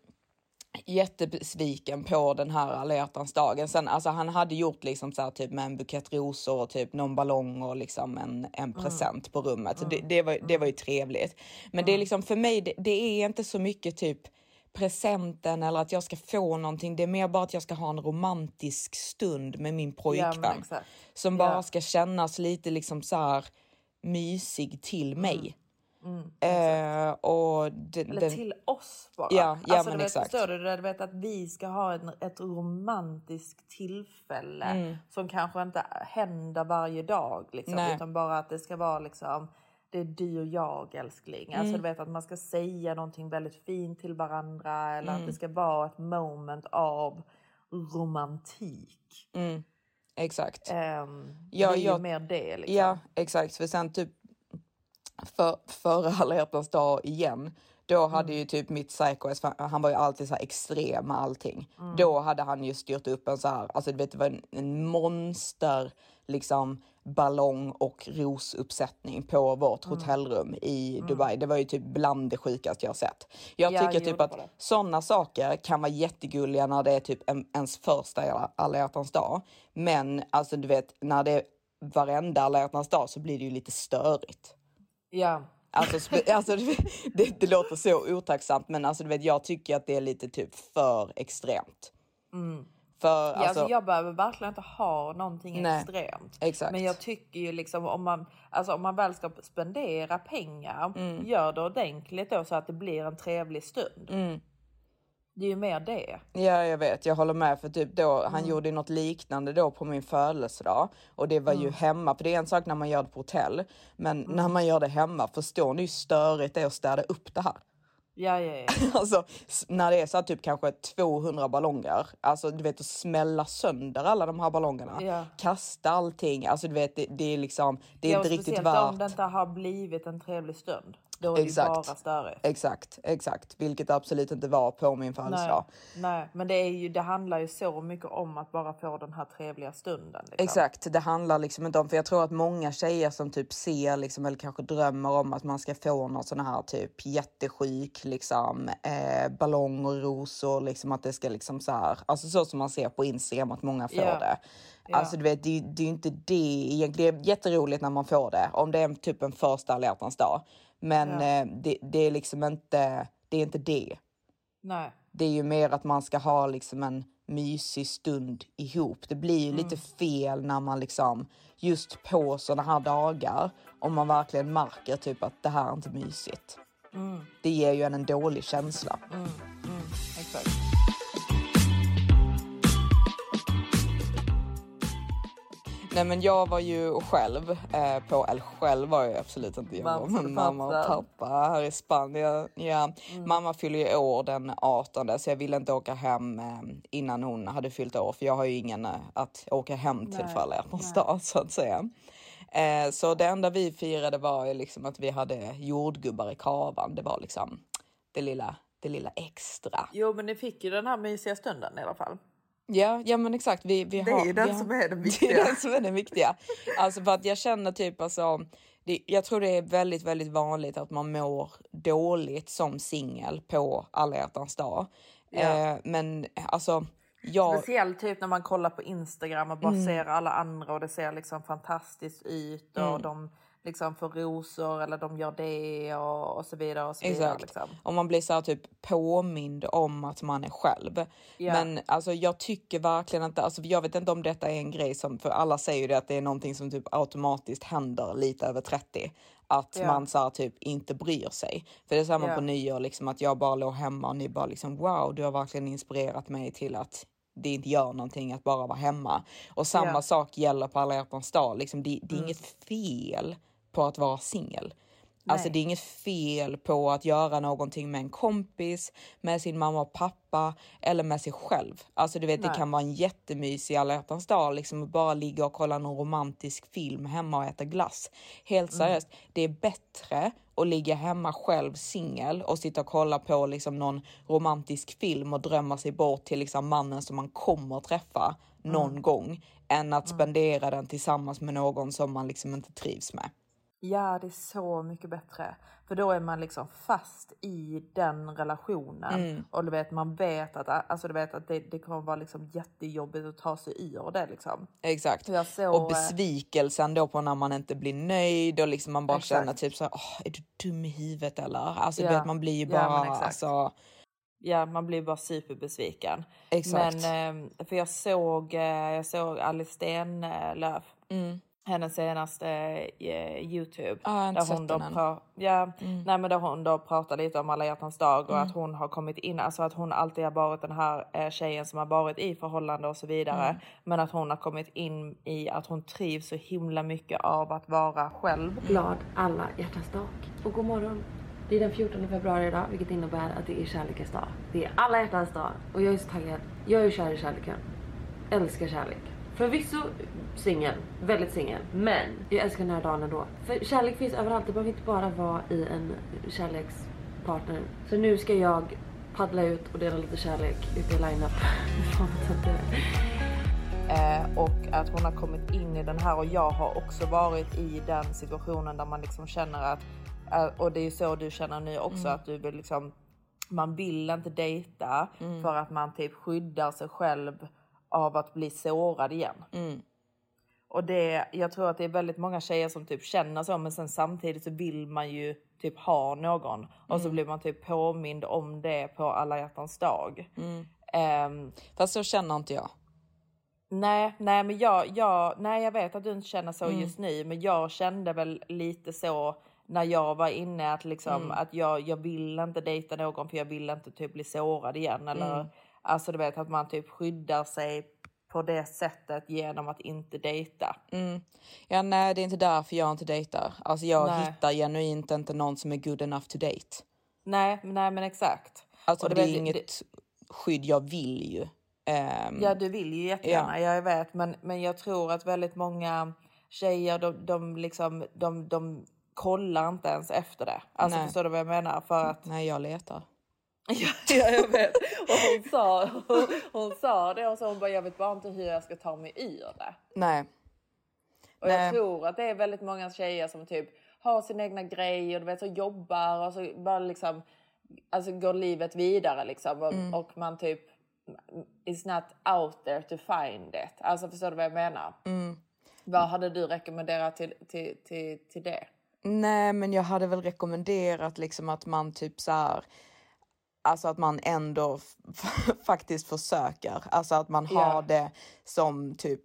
S2: jättebesviken på den här alla dagen. Sen, alltså han hade gjort liksom så här, typ med en bukett rosor och typ någon ballong och liksom en, en present på rummet. Så det, det, var, det var ju trevligt. Men det är liksom för mig, det, det är inte så mycket typ presenten eller att jag ska få någonting. Det är mer bara att jag ska ha en romantisk stund med min
S1: Ja,
S2: pojkvän.
S1: exakt.
S2: som bara
S1: Ja.
S2: ska kännas lite liksom så här mysig till mig.
S1: Mm,
S2: Eh, och den,
S1: Eller
S2: den,
S1: till oss bara.
S2: Ja, ja,
S1: alltså,
S2: men
S1: du vet,
S2: exakt.
S1: Förstår du? Du vet att vi ska ha en, ett romantiskt tillfälle
S2: Mm.
S1: som kanske inte händer varje dag. Liksom, utan bara att det ska vara liksom det är du och jag älskling. Alltså
S2: Mm.
S1: du vet att man ska säga någonting väldigt fint till varandra eller
S2: Mm.
S1: att det ska vara ett moment av romantik.
S2: Mm, exakt.
S1: Um,
S2: Ja,
S1: det är ju
S2: jag-
S1: mer det liksom.
S2: Ja, exakt. För sen typ för, förra alla hjärtans dag igen, då hade ju typ mitt psycho han var ju alltid så här extrem med allting. Då hade han ju styrt upp en så här, alltså du vet det var en, en monster liksom ballong och rosuppsättning på vårt hotellrum i Dubai. Det var ju typ bland det sjukaste jag sett. Jag
S1: Ja,
S2: tycker typ att sådana saker kan vara jättegulliga när det är typ en, ens första alla- hjärtans dag. Men alltså du vet när det är varenda alla hjärtans dag så blir det ju lite störigt.
S1: Ja.
S2: Alltså, alltså det, det, det låter så otacksamt men alltså du vet jag tycker att det är lite typ för extremt.
S1: Mm.
S2: För
S1: Ja, alltså,
S2: alltså,
S1: jag behöver verkligen inte ha någonting
S2: Nej,
S1: extremt.
S2: exakt.
S1: Men jag tycker ju liksom om man, alltså om man väl ska spendera pengar,
S2: Mm.
S1: gör det ordentligt då så att det blir en trevlig stund.
S2: Mm.
S1: Det är ju mer det.
S2: Ja, jag vet. Jag håller med. För typ då, han
S1: Mm.
S2: gjorde ju något liknande då på min födelsedag. Och det var ju
S1: Mm.
S2: hemma. För det är en sak när man gör det på hotell. Men när man gör det hemma, förstår ni hur störigt det är att städa upp det här?
S1: Ja, ja, ja.
S2: Alltså när det är så här, typ kanske 200 ballonger. Alltså du vet att smälla sönder alla de här ballongerna.
S1: Ja.
S2: Kasta allting. Alltså du vet det, det är liksom, det är
S1: Ja,
S2: inte riktigt
S1: speciellt om
S2: värt.
S1: det inte har blivit en trevlig stund. Då är det
S2: Exakt.
S1: bara störigt.
S2: Exakt, exakt. Vilket det absolut inte var på min födelsedag.
S1: Nej, nej, men det, är ju, det handlar ju så mycket om att bara få den här trevliga stunden. Liksom.
S2: Exakt, det handlar liksom inte om, för jag tror att många tjejer som typ ser liksom, eller kanske drömmer om att man ska få någon sån här typ jättesjuk liksom eh, ballong och rosor, liksom att det ska liksom så här, alltså så som man ser på Instagram att många får
S1: Ja.
S2: det. Alltså du vet, det, är- det är ju inte det egentligen. Det är jätteroligt när man får det, om det är typ en första alla hjärtans dag. Men
S1: Ja.
S2: eh, det, det är liksom inte, det är inte det.
S1: Nej.
S2: Det är ju mer att man ska ha liksom en mysig stund ihop. Det blir ju lite fel när man liksom just på sådana här dagar om man verkligen märker typ att det här är inte mysigt.
S1: Mm.
S2: Det ger ju en en dålig känsla.
S1: Mm.
S2: Nej men jag var ju själv eh, på, eller själv var jag absolut inte, jag var
S1: Mamma
S2: med
S1: och
S2: mamma och
S1: pappa.
S2: här i Spanien. Ja.
S1: Mm.
S2: Mamma fyller ju år den 18 så jag ville inte åka hem eh, innan hon hade fyllt år för jag har ju ingen eh, att åka hem till hjärtans
S1: nej.
S2: dag så att säga. Eh, så det enda vi firade var ju liksom att vi hade jordgubbar i kavan. Det var liksom det lilla, det lilla extra.
S1: Jo, men ni fick ju den här mysiga stunden i alla fall.
S2: Ja, ja men exakt. Vi, vi
S1: Det är
S2: har,
S1: ju den
S2: har,
S1: som är det
S2: Det
S1: viktiga.
S2: är den som är det viktiga. Alltså för att jag känner typ alltså, det, jag tror det är väldigt, väldigt vanligt att man mår dåligt som singel på alla hjärtans dag.
S1: Ja.
S2: Eh, men alltså, jag...
S1: Speciellt typ när man kollar på Instagram och bara
S2: Mm.
S1: ser alla andra och det ser liksom fantastiskt ut och
S2: Mm.
S1: de liksom får rosor eller de gör det och, och så vidare och så vidare.
S2: Exakt.
S1: Liksom.
S2: Om man blir så här typ påmind om att man är själv.
S1: Ja.
S2: Men alltså jag tycker verkligen inte, alltså jag vet inte om detta är en grej som, för alla säger ju det att det är någonting som typ automatiskt händer lite över 30. Att
S1: Ja.
S2: man så här typ inte bryr sig. För det är samma
S1: Ja.
S2: på nyår, liksom att jag bara låg hemma och ni bara liksom wow, du har verkligen inspirerat mig till att det inte gör någonting att bara vara hemma. Och samma
S1: Ja.
S2: sak gäller på alla hjärtans dag. Liksom, det, det är
S1: Mm.
S2: inget fel på att vara singel. Alltså det är inget fel på att göra någonting med en kompis, med sin mamma och pappa eller med sig själv. Alltså du vet, det
S1: Nej.
S2: kan vara en jättemysig alla hjärtans dag, liksom att bara ligga och kolla någon romantisk film hemma och äta glass. Helt
S1: Mm.
S2: seriöst, det är bättre att ligga hemma själv singel och sitta och kolla på liksom någon romantisk film och drömma sig bort till liksom mannen som man kommer att träffa någon
S1: Mm.
S2: gång än att spendera den tillsammans med någon som man liksom inte trivs med.
S1: Ja, det är så mycket bättre. För då är man liksom fast i den relationen.
S2: Mm.
S1: Och du vet, man vet att, alltså, du vet att det, det kommer vara liksom jättejobbigt att ta sig ur det. Liksom.
S2: Exakt.
S1: Såg,
S2: och besvikelsen då på när man inte blir nöjd och liksom man bara
S1: Exakt.
S2: känner typ så här, "Åh, är du dum i huvudet eller? Alltså du
S1: Ja.
S2: vet man blir ju
S1: Ja,
S2: bara
S1: exakt.
S2: alltså.
S1: Ja, man blir bara superbesviken.
S2: Exakt.
S1: Men eh, för jag såg, eh, jag såg Alice Stenlöf.
S2: Mm.
S1: Hennes senaste eh, Youtube.
S2: Inte
S1: där hon då pra- ja,
S2: Mm.
S1: nej, men där hon då pratar lite om alla hjärtans dag och
S2: Mm.
S1: att hon har kommit in, alltså att hon alltid har varit den här eh, tjejen som har varit i förhållande och så vidare.
S2: Mm.
S1: Men att hon har kommit in i att hon trivs så himla mycket av att vara själv.
S12: Glad alla hjärtans dag. Och god morgon. Det är den 14 februari idag vilket innebär att det är kärlekens dag. Det är alla hjärtans dag och jag är så taggad. Jag är kär i kärleken. Älskar kärlek. Förvisso singel, väldigt singel. Men jag älskar den här dagen ändå. För kärlek finns överallt. Det behöver inte bara vara i en kärlekspartner. Så nu ska jag paddla ut och dela lite kärlek ute i line-up.
S1: Eh, och att hon har kommit in i den här och jag har också varit i den situationen där man liksom känner att, eh, och det är så du känner nu också,
S2: Mm.
S1: att du vill liksom, man vill inte dejta
S2: Mm.
S1: för att man typ skyddar sig själv av att bli sårad igen.
S2: Mm.
S1: Och det, jag tror att det är väldigt många tjejer som typ känner så men sen samtidigt så vill man ju typ ha någon och så
S2: Mm.
S1: blir man typ påmind om det på alla hjärtans dag.
S2: Mm.
S1: Ehm,
S2: Fast så känner inte jag.
S1: Nej, nej, men jag, jag, nej, jag vet att du inte känner så
S2: Mm.
S1: just nu, men jag kände väl lite så när jag var inne att liksom
S2: Mm.
S1: att jag, jag vill inte dejta någon för jag vill inte typ bli sårad igen eller
S2: Mm.
S1: Alltså du vet att man typ skyddar sig på det sättet genom att inte dejta.
S2: Mm. Ja, nej, det är inte därför jag inte dejtar. Alltså jag
S1: Nej.
S2: hittar genuint inte någon som är good enough to date.
S1: Nej, nej men exakt.
S2: Alltså det,
S1: du
S2: är
S1: vet,
S2: inget skydd jag vill ju. Ehm,
S1: Ja, du vill ju jättegärna, jag vet, men, men jag tror att väldigt många tjejer, de, de, liksom, de, de kollar inte ens efter det. Alltså
S2: Nej.
S1: förstår du vad jag menar? För att...
S2: Nej, jag letar.
S1: ja, jag vet. Och hon sa, hon sa det och så hon bara, jag vet bara inte hur jag ska ta mig ur det.
S2: Nej.
S1: Och
S2: Nej.
S1: jag tror att det är väldigt många tjejer som typ har sin egna grej och du vet så jobbar och så bara liksom alltså går livet vidare liksom och,
S2: Mm.
S1: och man typ is not out there to find it. Alltså förstår du vad jag menar?
S2: Mm.
S1: Vad hade du rekommenderat till, till, till, till det?
S2: Nej, men jag hade väl rekommenderat liksom att man typ så här. Alltså att man ändå faktiskt försöker. Alltså att man har
S1: Ja.
S2: det som typ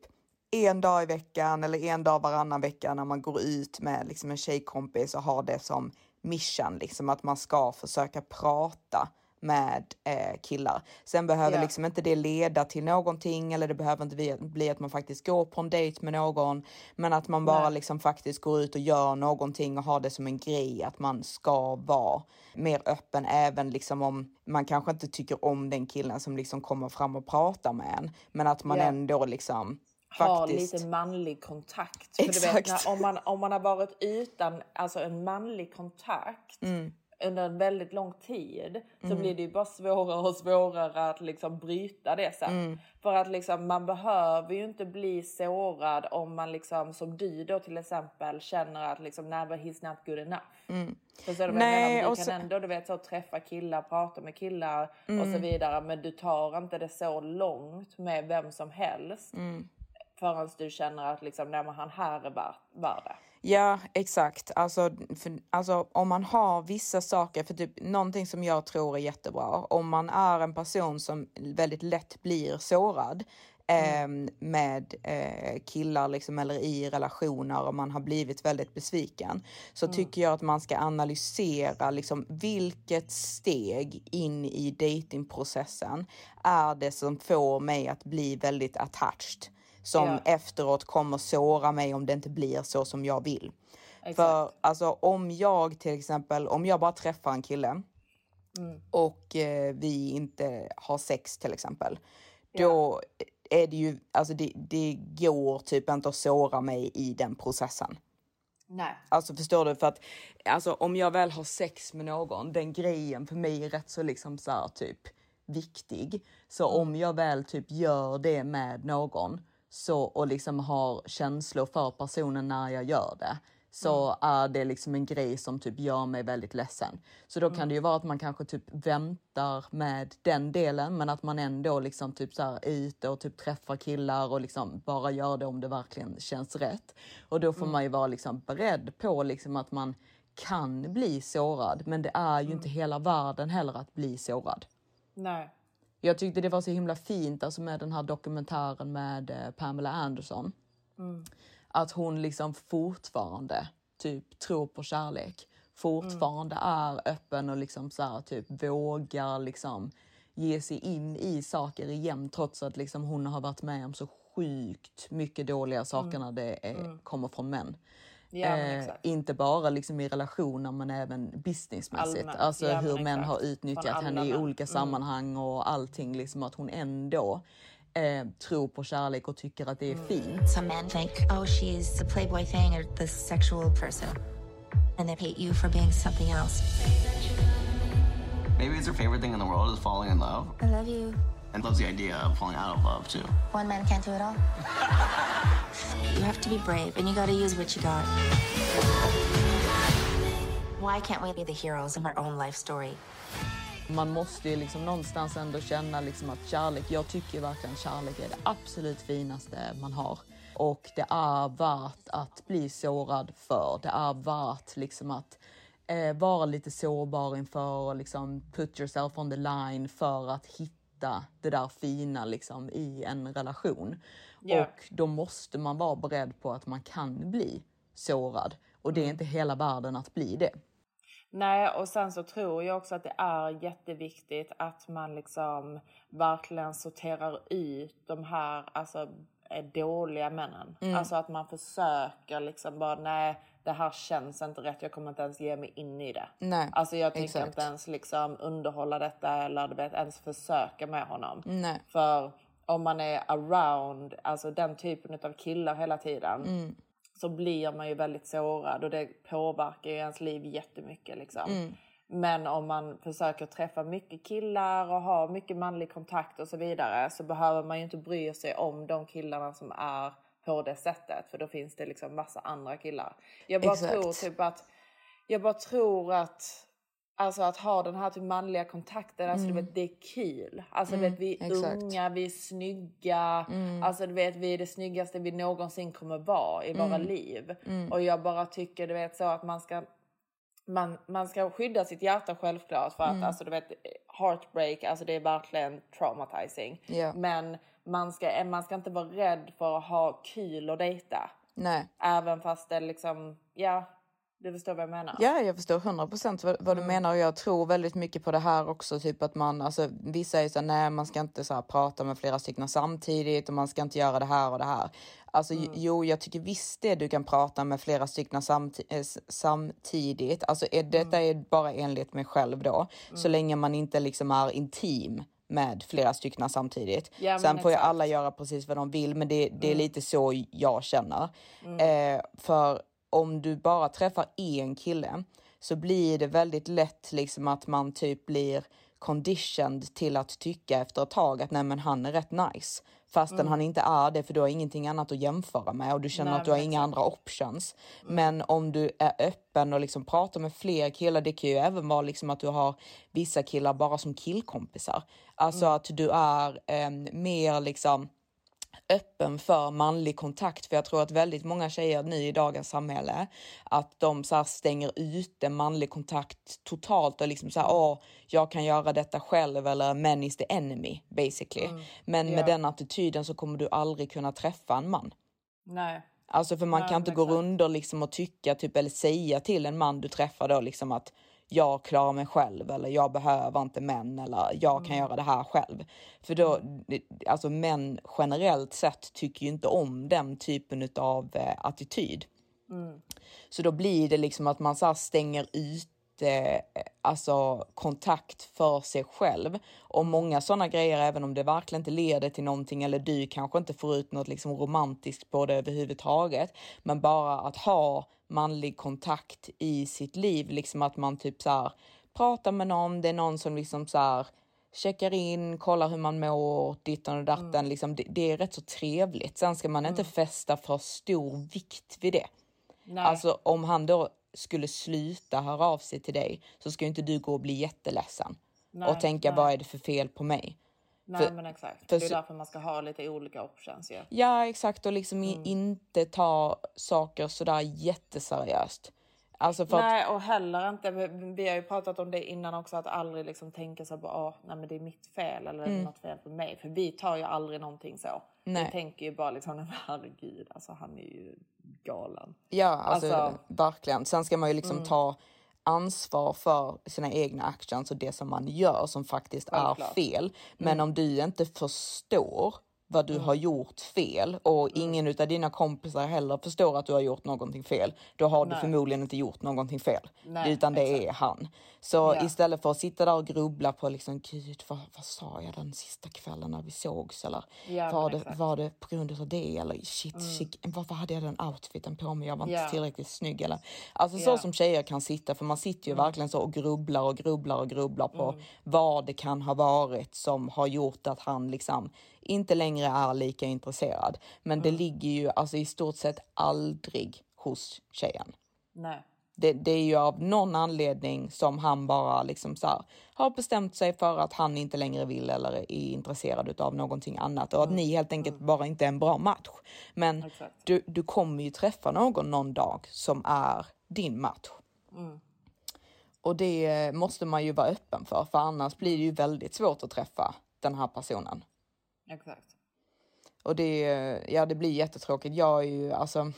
S2: en dag i veckan eller en dag varannan vecka när man går ut med liksom en tjejkompis och har det som mission, liksom att man ska försöka prata med eh, killar. Sen behöver
S1: Ja.
S2: liksom inte det leda till någonting eller det behöver inte bli, att man faktiskt går på en dejt med någon. Men att man bara
S1: Nej.
S2: liksom faktiskt går ut och gör någonting och har det som en grej att man ska vara mer öppen även liksom om man kanske inte tycker om den killen som liksom kommer fram och pratar med en. Men att man
S1: Ja.
S2: ändå liksom
S1: ha lite manlig kontakt. För du vet,
S2: Exakt.
S1: när, om, man, om man har varit utan alltså en manlig kontakt
S2: Mm.
S1: Under en väldigt lång tid så
S2: Mm.
S1: blir det ju bara svårare och svårare att liksom bryta det sen.
S2: Mm.
S1: För att liksom, man behöver ju inte bli sårad om man liksom som du då till exempel känner att liksom but he's not good enough.
S2: Mm.
S1: Förstår du vad
S2: Nej,
S1: jag menar? Du
S2: och
S1: kan
S2: så-
S1: ändå du vet, så, träffa killar, prata med killar och så
S2: Mm.
S1: vidare men du tar inte det så långt med vem som helst
S2: Mm.
S1: Förrän du känner att liksom, nej, han här är värd, det.
S2: Ja, exakt. Alltså, för, alltså om man har vissa saker, för typ någonting som jag tror är jättebra, om man är en person som väldigt lätt blir sårad eh, med eh, killar liksom, eller i relationer och man har blivit väldigt besviken, så
S13: Mm.
S2: tycker jag att man ska analysera liksom, vilket steg in i datingprocessen är det som får mig att bli väldigt attached som
S13: Ja.
S2: efteråt kommer såra mig om det inte blir så som jag vill.
S1: Exakt.
S2: För alltså om jag till exempel, om jag bara träffar en kille
S1: Mm.
S2: och eh, vi inte har sex till exempel, då är det ju, alltså det, det går typ inte att såra mig i den processen.
S1: Nej.
S2: Alltså förstår du? För att alltså, om jag väl har sex med någon, den grejen för mig är rätt så liksom så här, typ viktig. Så
S1: Mm.
S2: om jag väl typ gör det med någon så, och liksom har känslor för personen när jag gör det så
S1: Mm.
S2: är det liksom en grej som typ gör mig väldigt ledsen. Så då kan
S1: Mm.
S2: det ju vara att man kanske typ väntar med den delen men att man ändå liksom typ så här är ute och typ träffar killar och liksom bara gör det om det verkligen känns rätt. Och då får
S1: Mm.
S2: man ju vara liksom beredd på liksom att man kan bli sårad men det är ju inte hela världen heller att bli sårad.
S1: Nej.
S2: Jag tyckte det var så himla fint alltså med den här dokumentären med eh, Pamela Anderson.
S1: Mm.
S2: Att hon liksom fortfarande typ tror på kärlek. Fortfarande är öppen och liksom så här, typ vågar liksom ge sig in i saker igen trots att liksom hon har varit med om så sjukt mycket dåliga saker
S1: Mm.
S2: när det är,
S1: Mm.
S2: kommer från män.
S1: Ja,
S2: Eh,
S1: exakt.
S2: inte bara liksom i relationer men även businessmässigt.
S1: Allmänt.
S2: Alltså
S1: Ja,
S2: hur
S1: men
S2: män
S1: exakt.
S2: har utnyttjat henne i olika
S1: Mm.
S2: sammanhang och allting. Liksom att hon ändå eh, tror på kärlek och tycker att det är fint.
S13: Some men think, oh, she's the playboy thing or the sexual person. And they hate you for being something else.
S14: Maybe it's her favorite thing in the world is falling in love.
S13: I love you.
S14: And loves the idea of falling out of love too.
S13: One man can't do it all. you have to be brave and you gotta use what you got. Why can't we be the heroes of our own life story?
S2: Man måste ju liksom någonstans ändå känna liksom att kärlek, jag tycker verkligen kärlek är det absolut finaste man har. Och det är värt att bli sårad för. Det är värt liksom att eh, vara lite sårbar inför och liksom put yourself on the line för att hitta hitta det där fina liksom i en relation.
S1: Ja.
S2: Och då måste man vara beredd på att man kan bli sårad. Och det är inte hela världen att bli det.
S1: Nej, och sen så tror jag också att det är jätteviktigt att man liksom verkligen sorterar ut de här alltså, eh, dåliga männen.
S2: Mm.
S1: Alltså att man försöker liksom bara nej, det här känns inte rätt. Jag kommer inte ens ge mig in i det.
S2: Nej,
S1: Alltså jag tänker
S2: exakt.
S1: inte ens liksom underhålla detta eller du vet, ens försöka med honom.
S2: Nej.
S1: För om man är around alltså den typen av killar hela tiden
S2: Mm.
S1: så blir man ju väldigt sårad och det påverkar ju ens liv jättemycket. Liksom.
S2: Mm.
S1: Men om man försöker träffa mycket killar och ha mycket manlig kontakt och så vidare så behöver man ju inte bry sig om de killarna som är på det sättet för då finns det liksom massa andra killar. Jag bara
S2: Exakt.
S1: tror typ att jag bara tror att Alltså att ha den här typ manliga kontakten, alltså
S2: Mm.
S1: du vet det är kul. Alltså
S2: Mm,
S1: du vet vi är
S2: exakt.
S1: unga, vi är snygga.
S2: Mm.
S1: Alltså du vet vi är det snyggaste vi någonsin kommer vara i våra
S2: Mm.
S1: liv.
S2: Mm.
S1: Och jag bara tycker du vet så att man ska man, man ska skydda sitt hjärta självklart för att
S2: Mm.
S1: alltså du vet heartbreak, alltså det är verkligen traumatizing.
S2: Ja.
S1: Men man ska, man ska inte vara rädd för att ha kul och dejta.
S2: Nej.
S1: Även fast det liksom, ja, du förstår vad jag menar.
S2: Ja, jag förstår 100 procent vad, vad du menar och jag tror väldigt mycket på det här också. Typ att man, alltså vissa är så här, nej man ska inte så här, prata med flera stycken samtidigt och man ska inte göra det här och det här. Alltså jo, jag tycker visst det du kan prata med flera stycken samti- s- samtidigt. Alltså är, detta är bara enligt mig själv då. Så länge man inte liksom är intim med flera stycken samtidigt.
S1: Ja,
S2: Sen får ju alla göra precis vad de vill, men det, det är
S1: Mm.
S2: lite så jag känner. Eh, för om du bara träffar en kille så blir det väldigt lätt liksom att man typ blir conditioned till att tycka efter ett tag att nej men han är rätt nice. Fastän
S1: Mm.
S2: han inte är det för du har ingenting annat att jämföra med och du känner
S1: Nej,
S2: att du har inga andra options. Men om du är öppen och liksom pratar med fler killar, det kan ju även vara liksom att du har vissa killar bara som killkompisar. Alltså att du är eh, mer liksom öppen för manlig kontakt. För jag tror att väldigt många tjejer nu i dagens samhälle, att de så stänger ute manlig kontakt totalt och liksom så här, åh, jag kan göra detta själv eller men is the enemy basically. Men
S1: Ja.
S2: med den attityden så kommer du aldrig kunna träffa en man.
S1: Nej.
S2: Alltså för man
S1: Nej,
S2: kan inte gå
S1: exakt.
S2: runt och liksom och tycka typ eller säga till en man du träffar då liksom att jag klarar mig själv eller jag behöver inte män eller jag kan
S1: Mm.
S2: göra det här själv. För då, alltså män generellt sett tycker ju inte om den typen av eh, attityd.
S1: Mm.
S2: Så då blir det liksom att man så stänger ute eh, alltså kontakt för sig själv. Och många sådana grejer, även om det verkligen inte leder till någonting eller du kanske inte får ut något liksom romantiskt på det överhuvudtaget. Men bara att ha manlig kontakt i sitt liv, liksom att man typ så här pratar med någon, det är någon som liksom så här checkar in, kollar hur man mår, dittan och datten. Liksom, det, det är rätt så trevligt. Sen ska man inte fästa för stor vikt vid det.
S1: Nej.
S2: Alltså om han då skulle sluta höra av sig till dig så ska inte du gå och bli jätteledsen
S1: Nej,
S2: och tänka
S1: nej.
S2: vad är det för fel på mig?
S1: Nej
S2: För-
S1: men exakt.
S2: för
S1: det är därför man ska ha lite olika options ju.
S2: Ja exakt och liksom
S1: Mm.
S2: inte ta saker sådär jätteseriöst. Alltså för att,
S1: Nej och heller inte, vi, har ju pratat om det innan också, att aldrig liksom tänka så bara, "Åh, nej men det är mitt fel eller
S2: Mm.
S1: något fel på mig. För vi tar ju aldrig någonting så.
S2: Nej.
S1: Vi tänker ju bara liksom, "Nej, herregud, alltså han är ju galen.
S2: ja alltså,
S1: Alltså-
S2: verkligen. Sen ska man ju liksom
S1: Mm.
S2: ta ansvar för sina egna actions och det som man gör som faktiskt är fel. Men
S1: Mm.
S2: om du inte förstår vad du har gjort fel och
S1: Mm.
S2: ingen utav dina kompisar heller förstår att du har gjort någonting fel, då har du
S1: Nej.
S2: förmodligen inte gjort någonting fel.
S1: Nej,
S2: utan det är han. Så
S1: Ja.
S2: istället för att sitta där och grubbla på liksom, gud vad, vad sa jag den sista kvällen när vi sågs eller
S1: Ja,
S2: var, det,
S1: exakt.
S2: var det på grund av det eller shit,
S1: Mm.
S2: shit varför hade jag den outfiten på mig? Jag var inte
S1: Ja.
S2: tillräckligt snygg eller. Alltså så som tjejer kan sitta för man sitter ju
S1: Mm.
S2: verkligen så och grubblar och grubblar och grubblar på
S1: Mm.
S2: vad det kan ha varit som har gjort att han liksom inte längre är lika intresserad. Men
S1: Mm.
S2: det ligger ju alltså i stort sett aldrig hos tjejen.
S1: Nej.
S2: Det, det är ju av någon anledning som han bara liksom så här, har bestämt sig för att han inte längre vill eller är intresserad av någonting annat och att ni helt enkelt bara inte är en bra match. Men
S1: Exakt.
S2: du, du kommer ju träffa någon någon dag som är din match.
S1: Mm.
S2: Och det måste man ju vara öppen för, för annars blir det ju väldigt svårt att träffa den här personen.
S1: Exakt.
S2: Och det, ja, det blir jättetråkigt. Jag är ju alltså.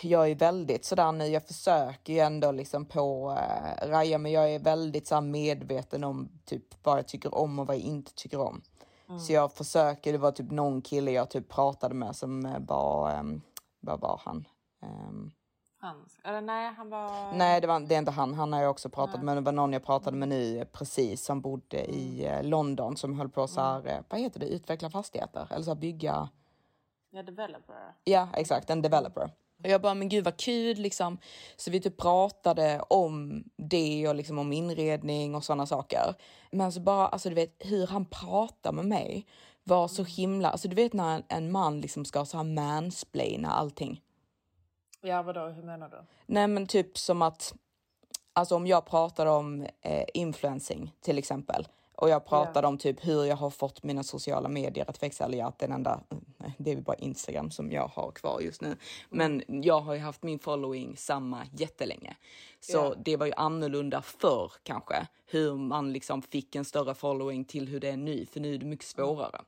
S2: Jag är väldigt sådär nu. Jag försöker ju ändå liksom på uh, Raja, men jag är väldigt så medveten om typ vad jag tycker om och vad jag inte tycker om.
S1: Mm.
S2: Så jag försöker. Det var typ någon kille jag typ pratade med som eh, var, um, vad var han? Um,
S1: Hans. Eller nej, han var...
S2: Nej, det, var, det är inte han. Han har jag också pratat
S1: Nej.
S2: med. Det var någon jag pratade med nu precis som bodde i
S1: Mm.
S2: eh, London som höll på så här, eh, vad heter det, utveckla fastigheter eller så här, bygga.
S1: Ja, developer.
S2: Ja, exakt, en developer. Och jag bara, men gud vad kul liksom. Så vi typ pratade om det och liksom om inredning och sådana saker. Men så bara, alltså du vet hur han pratar med mig var så himla, alltså du vet när en, en man liksom ska så här mansplaina allting.
S1: Ja, vadå? Hur menar du?
S2: Nej men typ som att, alltså om jag pratar om eh, influencing till exempel och jag pratade om typ hur jag har fått mina sociala medier att växa, eller ja, den enda, det är bara Instagram som jag har kvar just nu. Men jag har ju haft min following samma jättelänge. Så
S1: Ja.
S2: det var ju annorlunda förr kanske, hur man liksom fick en större following till hur det är nu, för nu är det mycket svårare.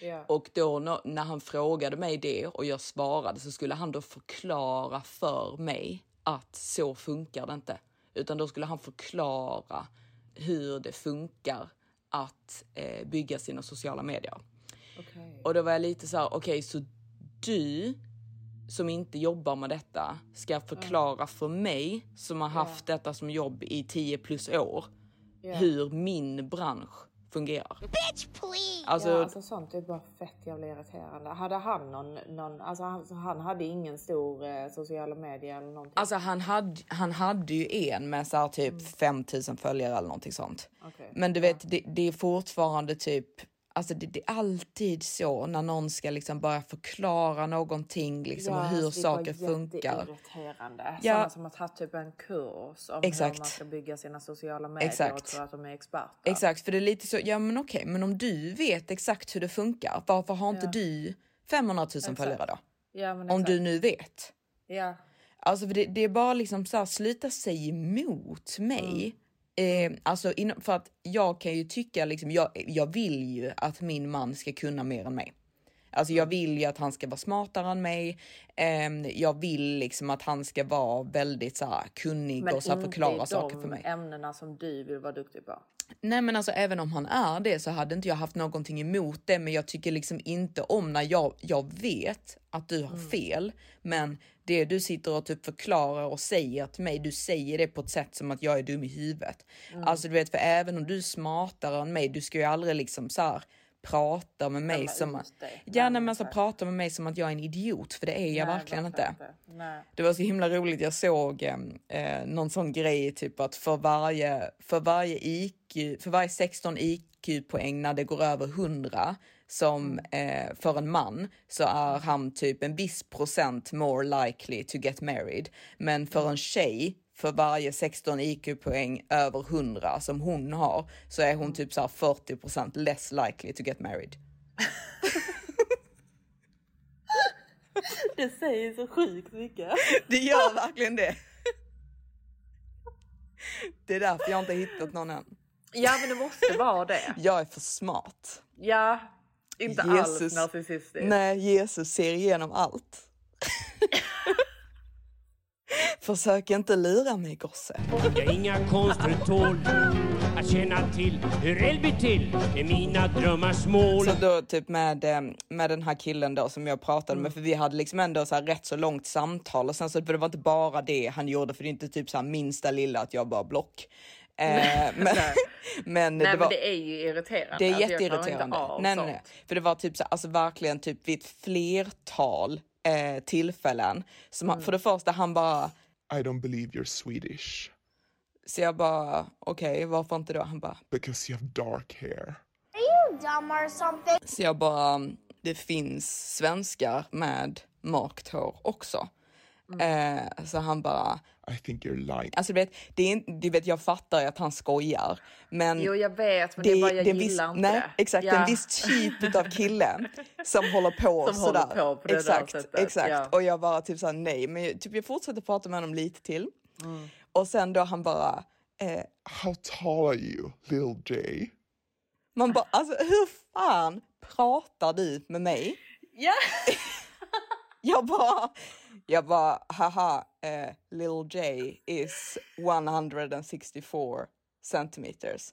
S1: Ja.
S2: Och då när, han frågade mig det och jag svarade så skulle han då förklara för mig att så funkar det inte. Utan då skulle han förklara hur det funkar att eh, bygga sina sociala medier.
S1: Okej.
S2: Och då var jag lite så här, okej så du som inte jobbar med detta ska förklara för mig som har haft detta som jobb i 10 plus år
S1: Ja.
S2: hur min bransch fungerar.
S11: Bitch please!
S2: Alltså,
S1: ja, alltså sånt är bara fett jävla irriterande. Hade han någon, någon alltså han, han hade ingen stor eh, sociala medier eller någonting?
S2: Alltså han hade, han hade ju en med så här typ 5000 följare eller någonting sånt.
S1: Okej.
S2: Men du vet, det, det är fortfarande typ, alltså det, det är alltid så när någon ska liksom börja förklara någonting, liksom och hur
S1: alltså, det
S2: saker funkar.
S1: jätteirriterande.
S2: Ja.
S1: Sådana som har tagit typ en kurs om
S2: Exakt.
S1: hur man ska bygga sina sociala medier och
S2: Exakt.
S1: tror att de är experter.
S2: Exakt, för det är lite så, ja men okej, men om du vet exakt hur det funkar, varför har inte
S1: Ja.
S2: du 500 000 följare då?
S1: Ja, men
S2: Om
S1: exakt.
S2: du nu vet.
S1: Ja.
S2: Alltså det, det är bara liksom så här, sluta säga emot mig. Eh, alltså för att jag kan ju tycka liksom, jag, jag vill ju att min man ska kunna mer än mig. Alltså jag vill ju att han ska vara smartare än mig. Ehm, jag vill liksom att han ska vara väldigt så här, kunnig
S1: Men
S2: och så här,
S1: inte
S2: förklara saker
S1: de
S2: för mig.
S1: ämnena som du vill vara duktig på.
S2: Nej men alltså även om han är det så hade inte jag haft någonting emot det men jag tycker liksom inte om när jag, jag vet att du har fel men det du sitter och typ förklarar och säger till mig, du säger det på ett sätt som att jag är dum i huvudet. Alltså du vet för även om du är smartare än mig, du ska ju aldrig liksom så här prata med mig som att, ja
S1: Nej,
S2: men alltså prata med mig som att jag är en idiot för det är jag
S1: Nej,
S2: verkligen inte.
S1: Nej.
S2: Det var så himla roligt. Jag såg eh, någon sån grej typ att för varje, för varje IQ, för varje 16 IQ-poäng när det går över 100 som eh, för en man så är han typ en viss procent more likely to get married. Men för en tjej för varje 16 IQ-poäng över 100 som hon har så är hon typ så här 40 procent less likely to get married.
S1: Det säger så sjukt mycket.
S2: Det gör verkligen det. Det är därför jag inte hittat någon än.
S1: Ja men det måste vara det.
S2: Jag är för smart.
S1: Ja, inte alls narcissistisk.
S2: Nej, Jesus ser igenom allt. Försök inte lura mig gosse.
S15: Jag inga konster tål Att känna till hur eld blir till är mina drömmars mål
S2: Så då typ med, eh, med den här killen då som jag pratade med, för vi hade liksom ändå så här rätt så långt samtal och sen så för det var inte bara det han gjorde, för det är inte typ så här minsta lilla att jag bara block. Eh, men, men,
S1: Nej
S2: det
S1: men
S2: var,
S1: det är ju irriterande.
S2: det är
S1: Alltså,
S2: jätteirriterande. nej, nej, nej, för det var typ så alltså verkligen typ vid ett flertal eh, tillfällen som han, för det första han bara
S10: I don't believe you're Swedish
S2: så jag bara okej, varför inte då? Han bara
S10: because you have dark hair.
S11: Are you dumb or something?
S2: Så jag bara, det finns svenskar med mörkt hår också.
S1: Mm.
S2: Eh, så han bara,
S10: I think you're lying.
S2: alltså du vet, det är, du vet, jag fattar att han skojar. Men
S1: Jo jag vet men det, är bara jag
S2: en
S1: gillar
S2: viss,
S1: inte
S2: nej,
S1: det.
S2: Exakt,
S1: Ja.
S2: en viss typ av kille som håller på
S1: Som håller
S2: sådär.
S1: på på det där
S2: exakt,
S1: sättet,
S2: exakt.
S1: ja.
S2: Och jag bara typ såhär nej, men jag, typ, jag fortsätter prata med honom lite till.
S1: Mm.
S2: Och sen då han bara, eh,
S10: How tall are you, little J?
S2: Man bara, alltså hur fan pratar du med mig?
S1: Ja.
S2: Jag bara, jag bara, haha, eh, Lil J is 164 centimeters.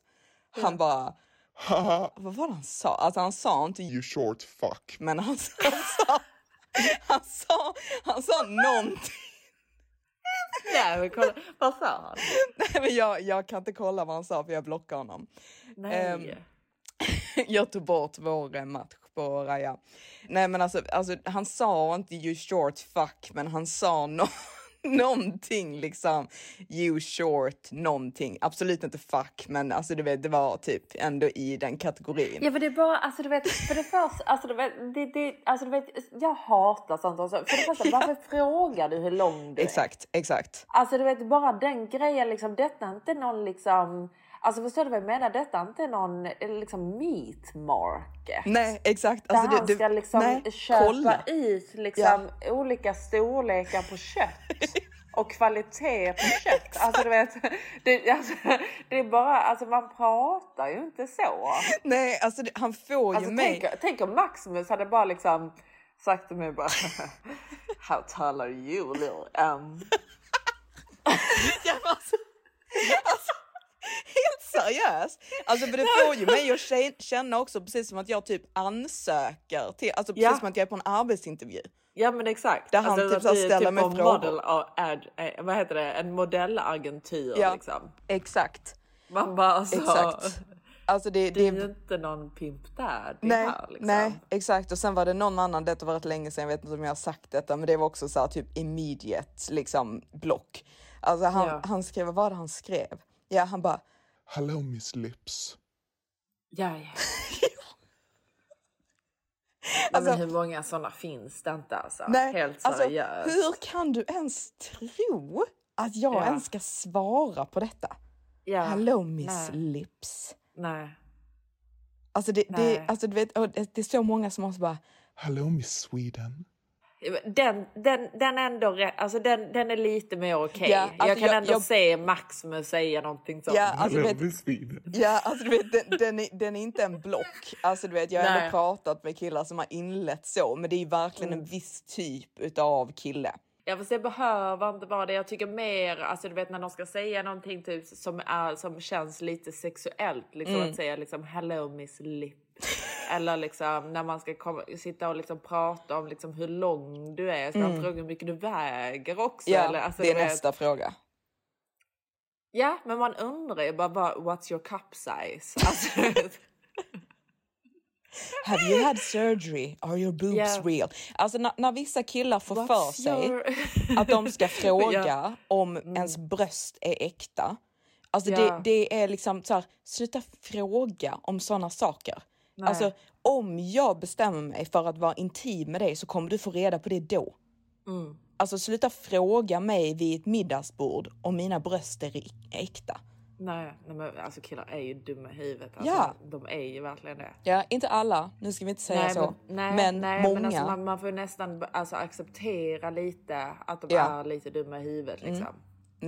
S2: Han bara, haha, vad var det han sa? Alltså han sa inte you short fuck, men han, han sa, han sa, han sa någonting.
S1: Nej men kolla, vad sa han?
S2: Nej men jag, jag kan inte kolla vad han sa för jag blockade honom.
S1: Nej.
S2: Ehm, jag tog bort vår match på Raja. Nej men alltså, alltså han sa inte you short fuck men han sa no någonting liksom. You short någonting. Absolut inte fuck men alltså du vet det var typ ändå i den kategorin.
S1: Ja för det är bara, alltså du vet, för det första, alltså du vet, det, det, alltså du vet, jag hatar sånt. Alltså, för det första, varför frågar du hur lång du är?
S2: Exakt, exakt.
S1: Alltså du vet, bara den grejen liksom, detta är inte någon liksom, alltså förstår du vad jag menar? Detta är inte någon liksom meat market.
S2: Nej exakt.
S1: Där
S2: Alltså,
S1: han
S2: du,
S1: ska liksom
S2: nej,
S1: köpa
S2: kolla.
S1: ut liksom olika storlekar på kött. Och kvalitet på kött. Alltså du vet, det, alltså, det är bara, alltså man pratar ju inte så.
S2: Nej alltså det, han får ju
S1: Alltså,
S2: mig.
S1: tänk, tänk om Maximus hade bara liksom sagt till mig bara How tall are you little um?
S2: Ja, alltså, alltså, helt seriöst. Alltså för det får ju mig att kä- känna också precis som att jag typ ansöker till, alltså precis
S1: Ja.
S2: som att jag är på en arbetsintervju.
S1: Ja men exakt.
S2: Där han typ
S1: att
S2: så ställer mig
S1: på
S2: frågor.
S1: model ad, eh, vad heter det, en modellagentur
S2: Ja.
S1: liksom.
S2: Exakt.
S1: Man bara alltså.
S2: Exakt. Alltså det,
S1: Det är ju inte någon pimp där. Det
S2: nej,
S1: här, liksom.
S2: nej, exakt. Och sen var det någon annan, detta var rätt länge sedan, jag vet inte om jag har sagt detta, men det var också så här typ immediate liksom block. Alltså han,
S10: Ja.
S2: han skrev, vad var det han skrev? Ja, han bara,
S10: Hello Miss Lips.
S1: Ja, ja.
S2: Alltså-
S1: men hur många sådana finns det inte alltså?
S2: nej,
S1: Helt
S2: alltså
S1: seriöst.
S2: hur kan du ens tro att jag
S1: Ja.
S2: ens ska svara på detta?
S1: Ja,
S2: Hello Miss
S1: nej.
S2: Lips.
S1: Nej.
S2: Alltså det, det,
S1: Nej.
S2: alltså du vet, det, det är så många som också bara,
S10: Hello Miss Sweden.
S1: Den, den, den, ändå, alltså den, den är lite mer okej.
S2: Ja, alltså
S1: jag kan
S2: jag-
S1: ändå
S2: jag-
S1: se Maximus säga någonting sånt.
S2: Ja, alltså, du vet-. Ja, alltså du vet, den, den, är, den är inte en block. Alltså du vet, jag har
S1: Nej.
S2: ändå pratat med killar som har inlett så, men det är verkligen en viss typ utav kille.
S1: Ja fast det behöver inte vara det. Jag tycker mer, alltså du vet när de ska säga någonting typ som, är, som känns lite sexuellt. Liksom
S2: Mm.
S1: att säga liksom hello miss lip. Eller liksom när man ska komma, sitta och liksom prata om liksom hur lång du är. Så
S2: Mm.
S1: frågar hur mycket du väger också.
S2: Ja,
S1: eller, alltså,
S2: det är
S1: du vet-
S2: nästa fråga.
S1: Ja men man undrar ju bara vad, what's your cup size? Alltså,
S2: Have you had surgery? Are your boobs
S1: Yeah.
S2: real? Alltså när, när vissa killar får
S1: What's
S2: för sig
S1: your-
S2: att de ska fråga
S1: Ja.
S2: om ens bröst är äkta. Alltså
S1: Ja.
S2: det, det är liksom så här, sluta fråga om sådana saker.
S1: Nej.
S2: Alltså om jag bestämmer mig för att vara intim med dig så kommer du få reda på det då.
S1: Mm.
S2: Alltså sluta fråga mig vid ett middagsbord om mina bröst är äkta.
S1: nej, nej men alltså killar är ju dumma i huvudet. Alltså,
S2: Ja.
S1: De är ju verkligen det.
S2: Ja, inte alla, nu ska vi inte säga
S1: nej,
S2: så.
S1: Men, nej,
S2: men
S1: nej,
S2: många.
S1: Men alltså, man, man får nästan alltså, acceptera lite att de
S2: Ja.
S1: är lite dumma i huvudet.
S2: Mm.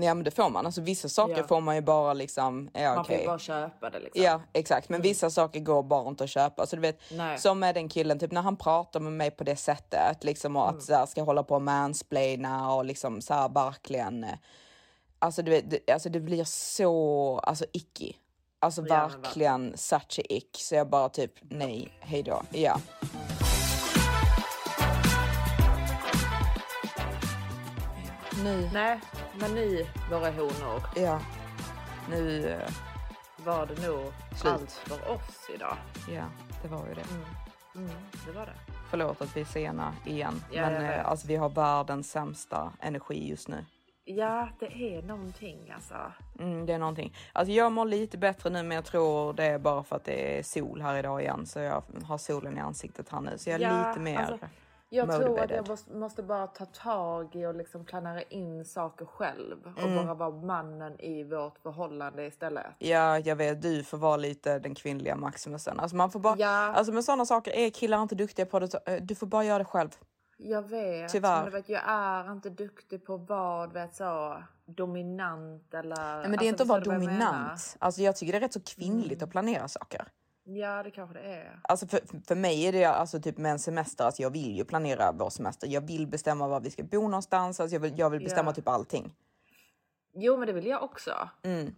S2: Ja men det får man. Alltså vissa saker
S1: Ja.
S2: får man ju bara liksom, ja
S1: Man får ju bara köpa det liksom.
S2: Ja exakt, men vissa saker går bara inte att köpa. Så du vet,
S1: Nej.
S2: som med den killen, typ när han pratar med mig på det sättet, liksom och att så här, ska hålla på och mansplaina och liksom så här verkligen. eh, Alltså du vet, det, alltså det blir så, alltså icky. Alltså verkligen such a ick. Så jag bara typ, nej, hej då. Ja. Nu,
S1: Nej, men ni våra honor
S2: ja. Nu, eh,
S1: var det nog
S2: Slut.
S1: allt för oss idag.
S2: ja, det var ju det.
S1: Mm, det var det.
S2: Förlåt att vi är sena igen,
S1: Ja,
S2: men
S1: vet.
S2: eh, alltså vi har världens sämsta energi just nu.
S1: Ja, det är någonting alltså.
S2: Mm, det är någonting. Alltså jag mår lite bättre nu, men jag tror det är bara för att det är sol här idag igen, så jag har solen i ansiktet här nu, så jag är
S1: Ja,
S2: lite mer
S1: alltså, Jag tror att jag måste, måste bara ta tag i och liksom planera in saker själv och
S2: Mm.
S1: bara vara mannen i vårt förhållande istället.
S2: Ja, jag vet, du får vara lite den kvinnliga Maximusen. Alltså man får bara,
S1: Ja.
S2: alltså med sådana saker är killar inte duktiga på det, eh, du får bara göra det själv.
S1: Jag vet,
S2: Tyvärr.
S1: men du vet, jag är inte duktig på vad, vet så, dominant eller...
S2: Nej, men det är inte
S1: alltså,
S2: att vara
S1: vad jag
S2: dominant. Alltså jag tycker det är rätt så kvinnligt
S1: Mm.
S2: att planera saker.
S1: Ja, det kanske det är.
S2: Alltså för, för mig är det alltså typ med en semester, alltså jag vill ju planera vår semester. Jag vill bestämma var vi ska bo någonstans, alltså jag vill, jag vill bestämma
S1: Ja.
S2: typ allting.
S1: Jo, men det vill jag också.
S2: Mm.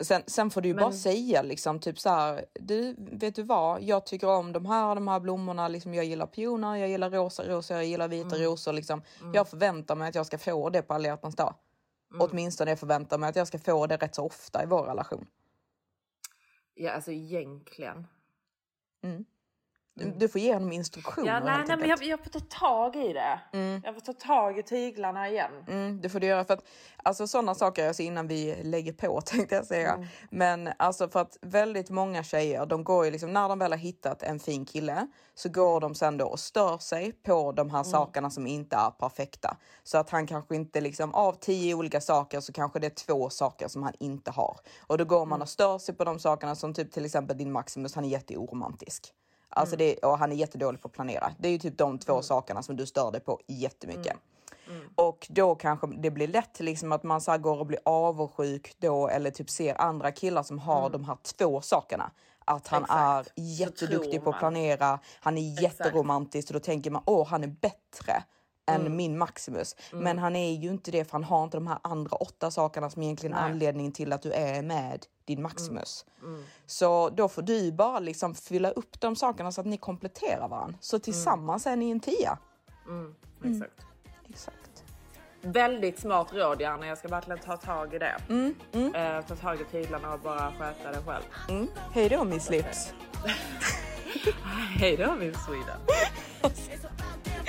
S2: Sen, sen får du ju bara
S1: Men-
S2: säga liksom typ så här, du vet du vad, jag tycker om de här de här blommorna, liksom jag gillar pioner, jag gillar rosa rosor, jag gillar vita
S1: Mm.
S2: rosor liksom.
S1: Mm.
S2: Jag förväntar mig att jag ska få det på alla hjärtans dag.
S1: Mm.
S2: Åtminstone jag förväntar mig att jag ska få det rätt så ofta i vår relation.
S1: Ja, alltså egentligen.
S2: Mm. Du, du får ge honom instruktioner
S1: Ja, nej,
S2: helt
S1: nej, men jag, jag får ta tag i det.
S2: Mm.
S1: Jag får ta tag i tyglarna igen.
S2: Mm, det får du göra för att alltså sådana saker, alltså innan vi lägger på tänkte jag säga.
S1: Mm.
S2: Men alltså för att väldigt många tjejer, de går ju liksom när de väl har hittat en fin kille så går de sen då och stör sig på de här
S1: Mm.
S2: sakerna som inte är perfekta. Så att han kanske inte liksom av tio olika saker så kanske det är två saker som han inte har. Och då går man
S1: Mm.
S2: och stör sig på de sakerna som typ till exempel din Maximus, han är jätteoromantisk. Alltså
S1: Mm.
S2: det, och han är jättedålig på att planera. Det är ju typ de två sakerna som du stör dig på jättemycket.
S1: Mm.
S2: Och då kanske det blir lätt liksom att man så går och blir avundsjuk då eller typ ser andra killar som har
S1: Mm.
S2: de här två sakerna. Att han
S1: Exakt.
S2: är jätteduktig på att planera, han är jätteromantisk och då tänker man åh han är bättre än
S1: Mm.
S2: min Maximus.
S1: Mm.
S2: Men han är ju inte det för han har inte de här andra åtta sakerna som egentligen är anledningen till att du är med din Maximus.
S1: Mm.
S2: Så då får du bara liksom fylla upp de sakerna så att ni kompletterar varandra. Så tillsammans är ni en tia.
S1: Mm.
S2: Mm.
S1: Exakt.
S2: Exakt.
S1: Väldigt smart råd Janne, jag ska verkligen ta tag i det.
S2: Mm. Mm.
S1: Eh, ta tag i tyglarna och bara sköta det själv.
S2: Mm. Hej då Miss Lips.
S1: Hej då min Sweden.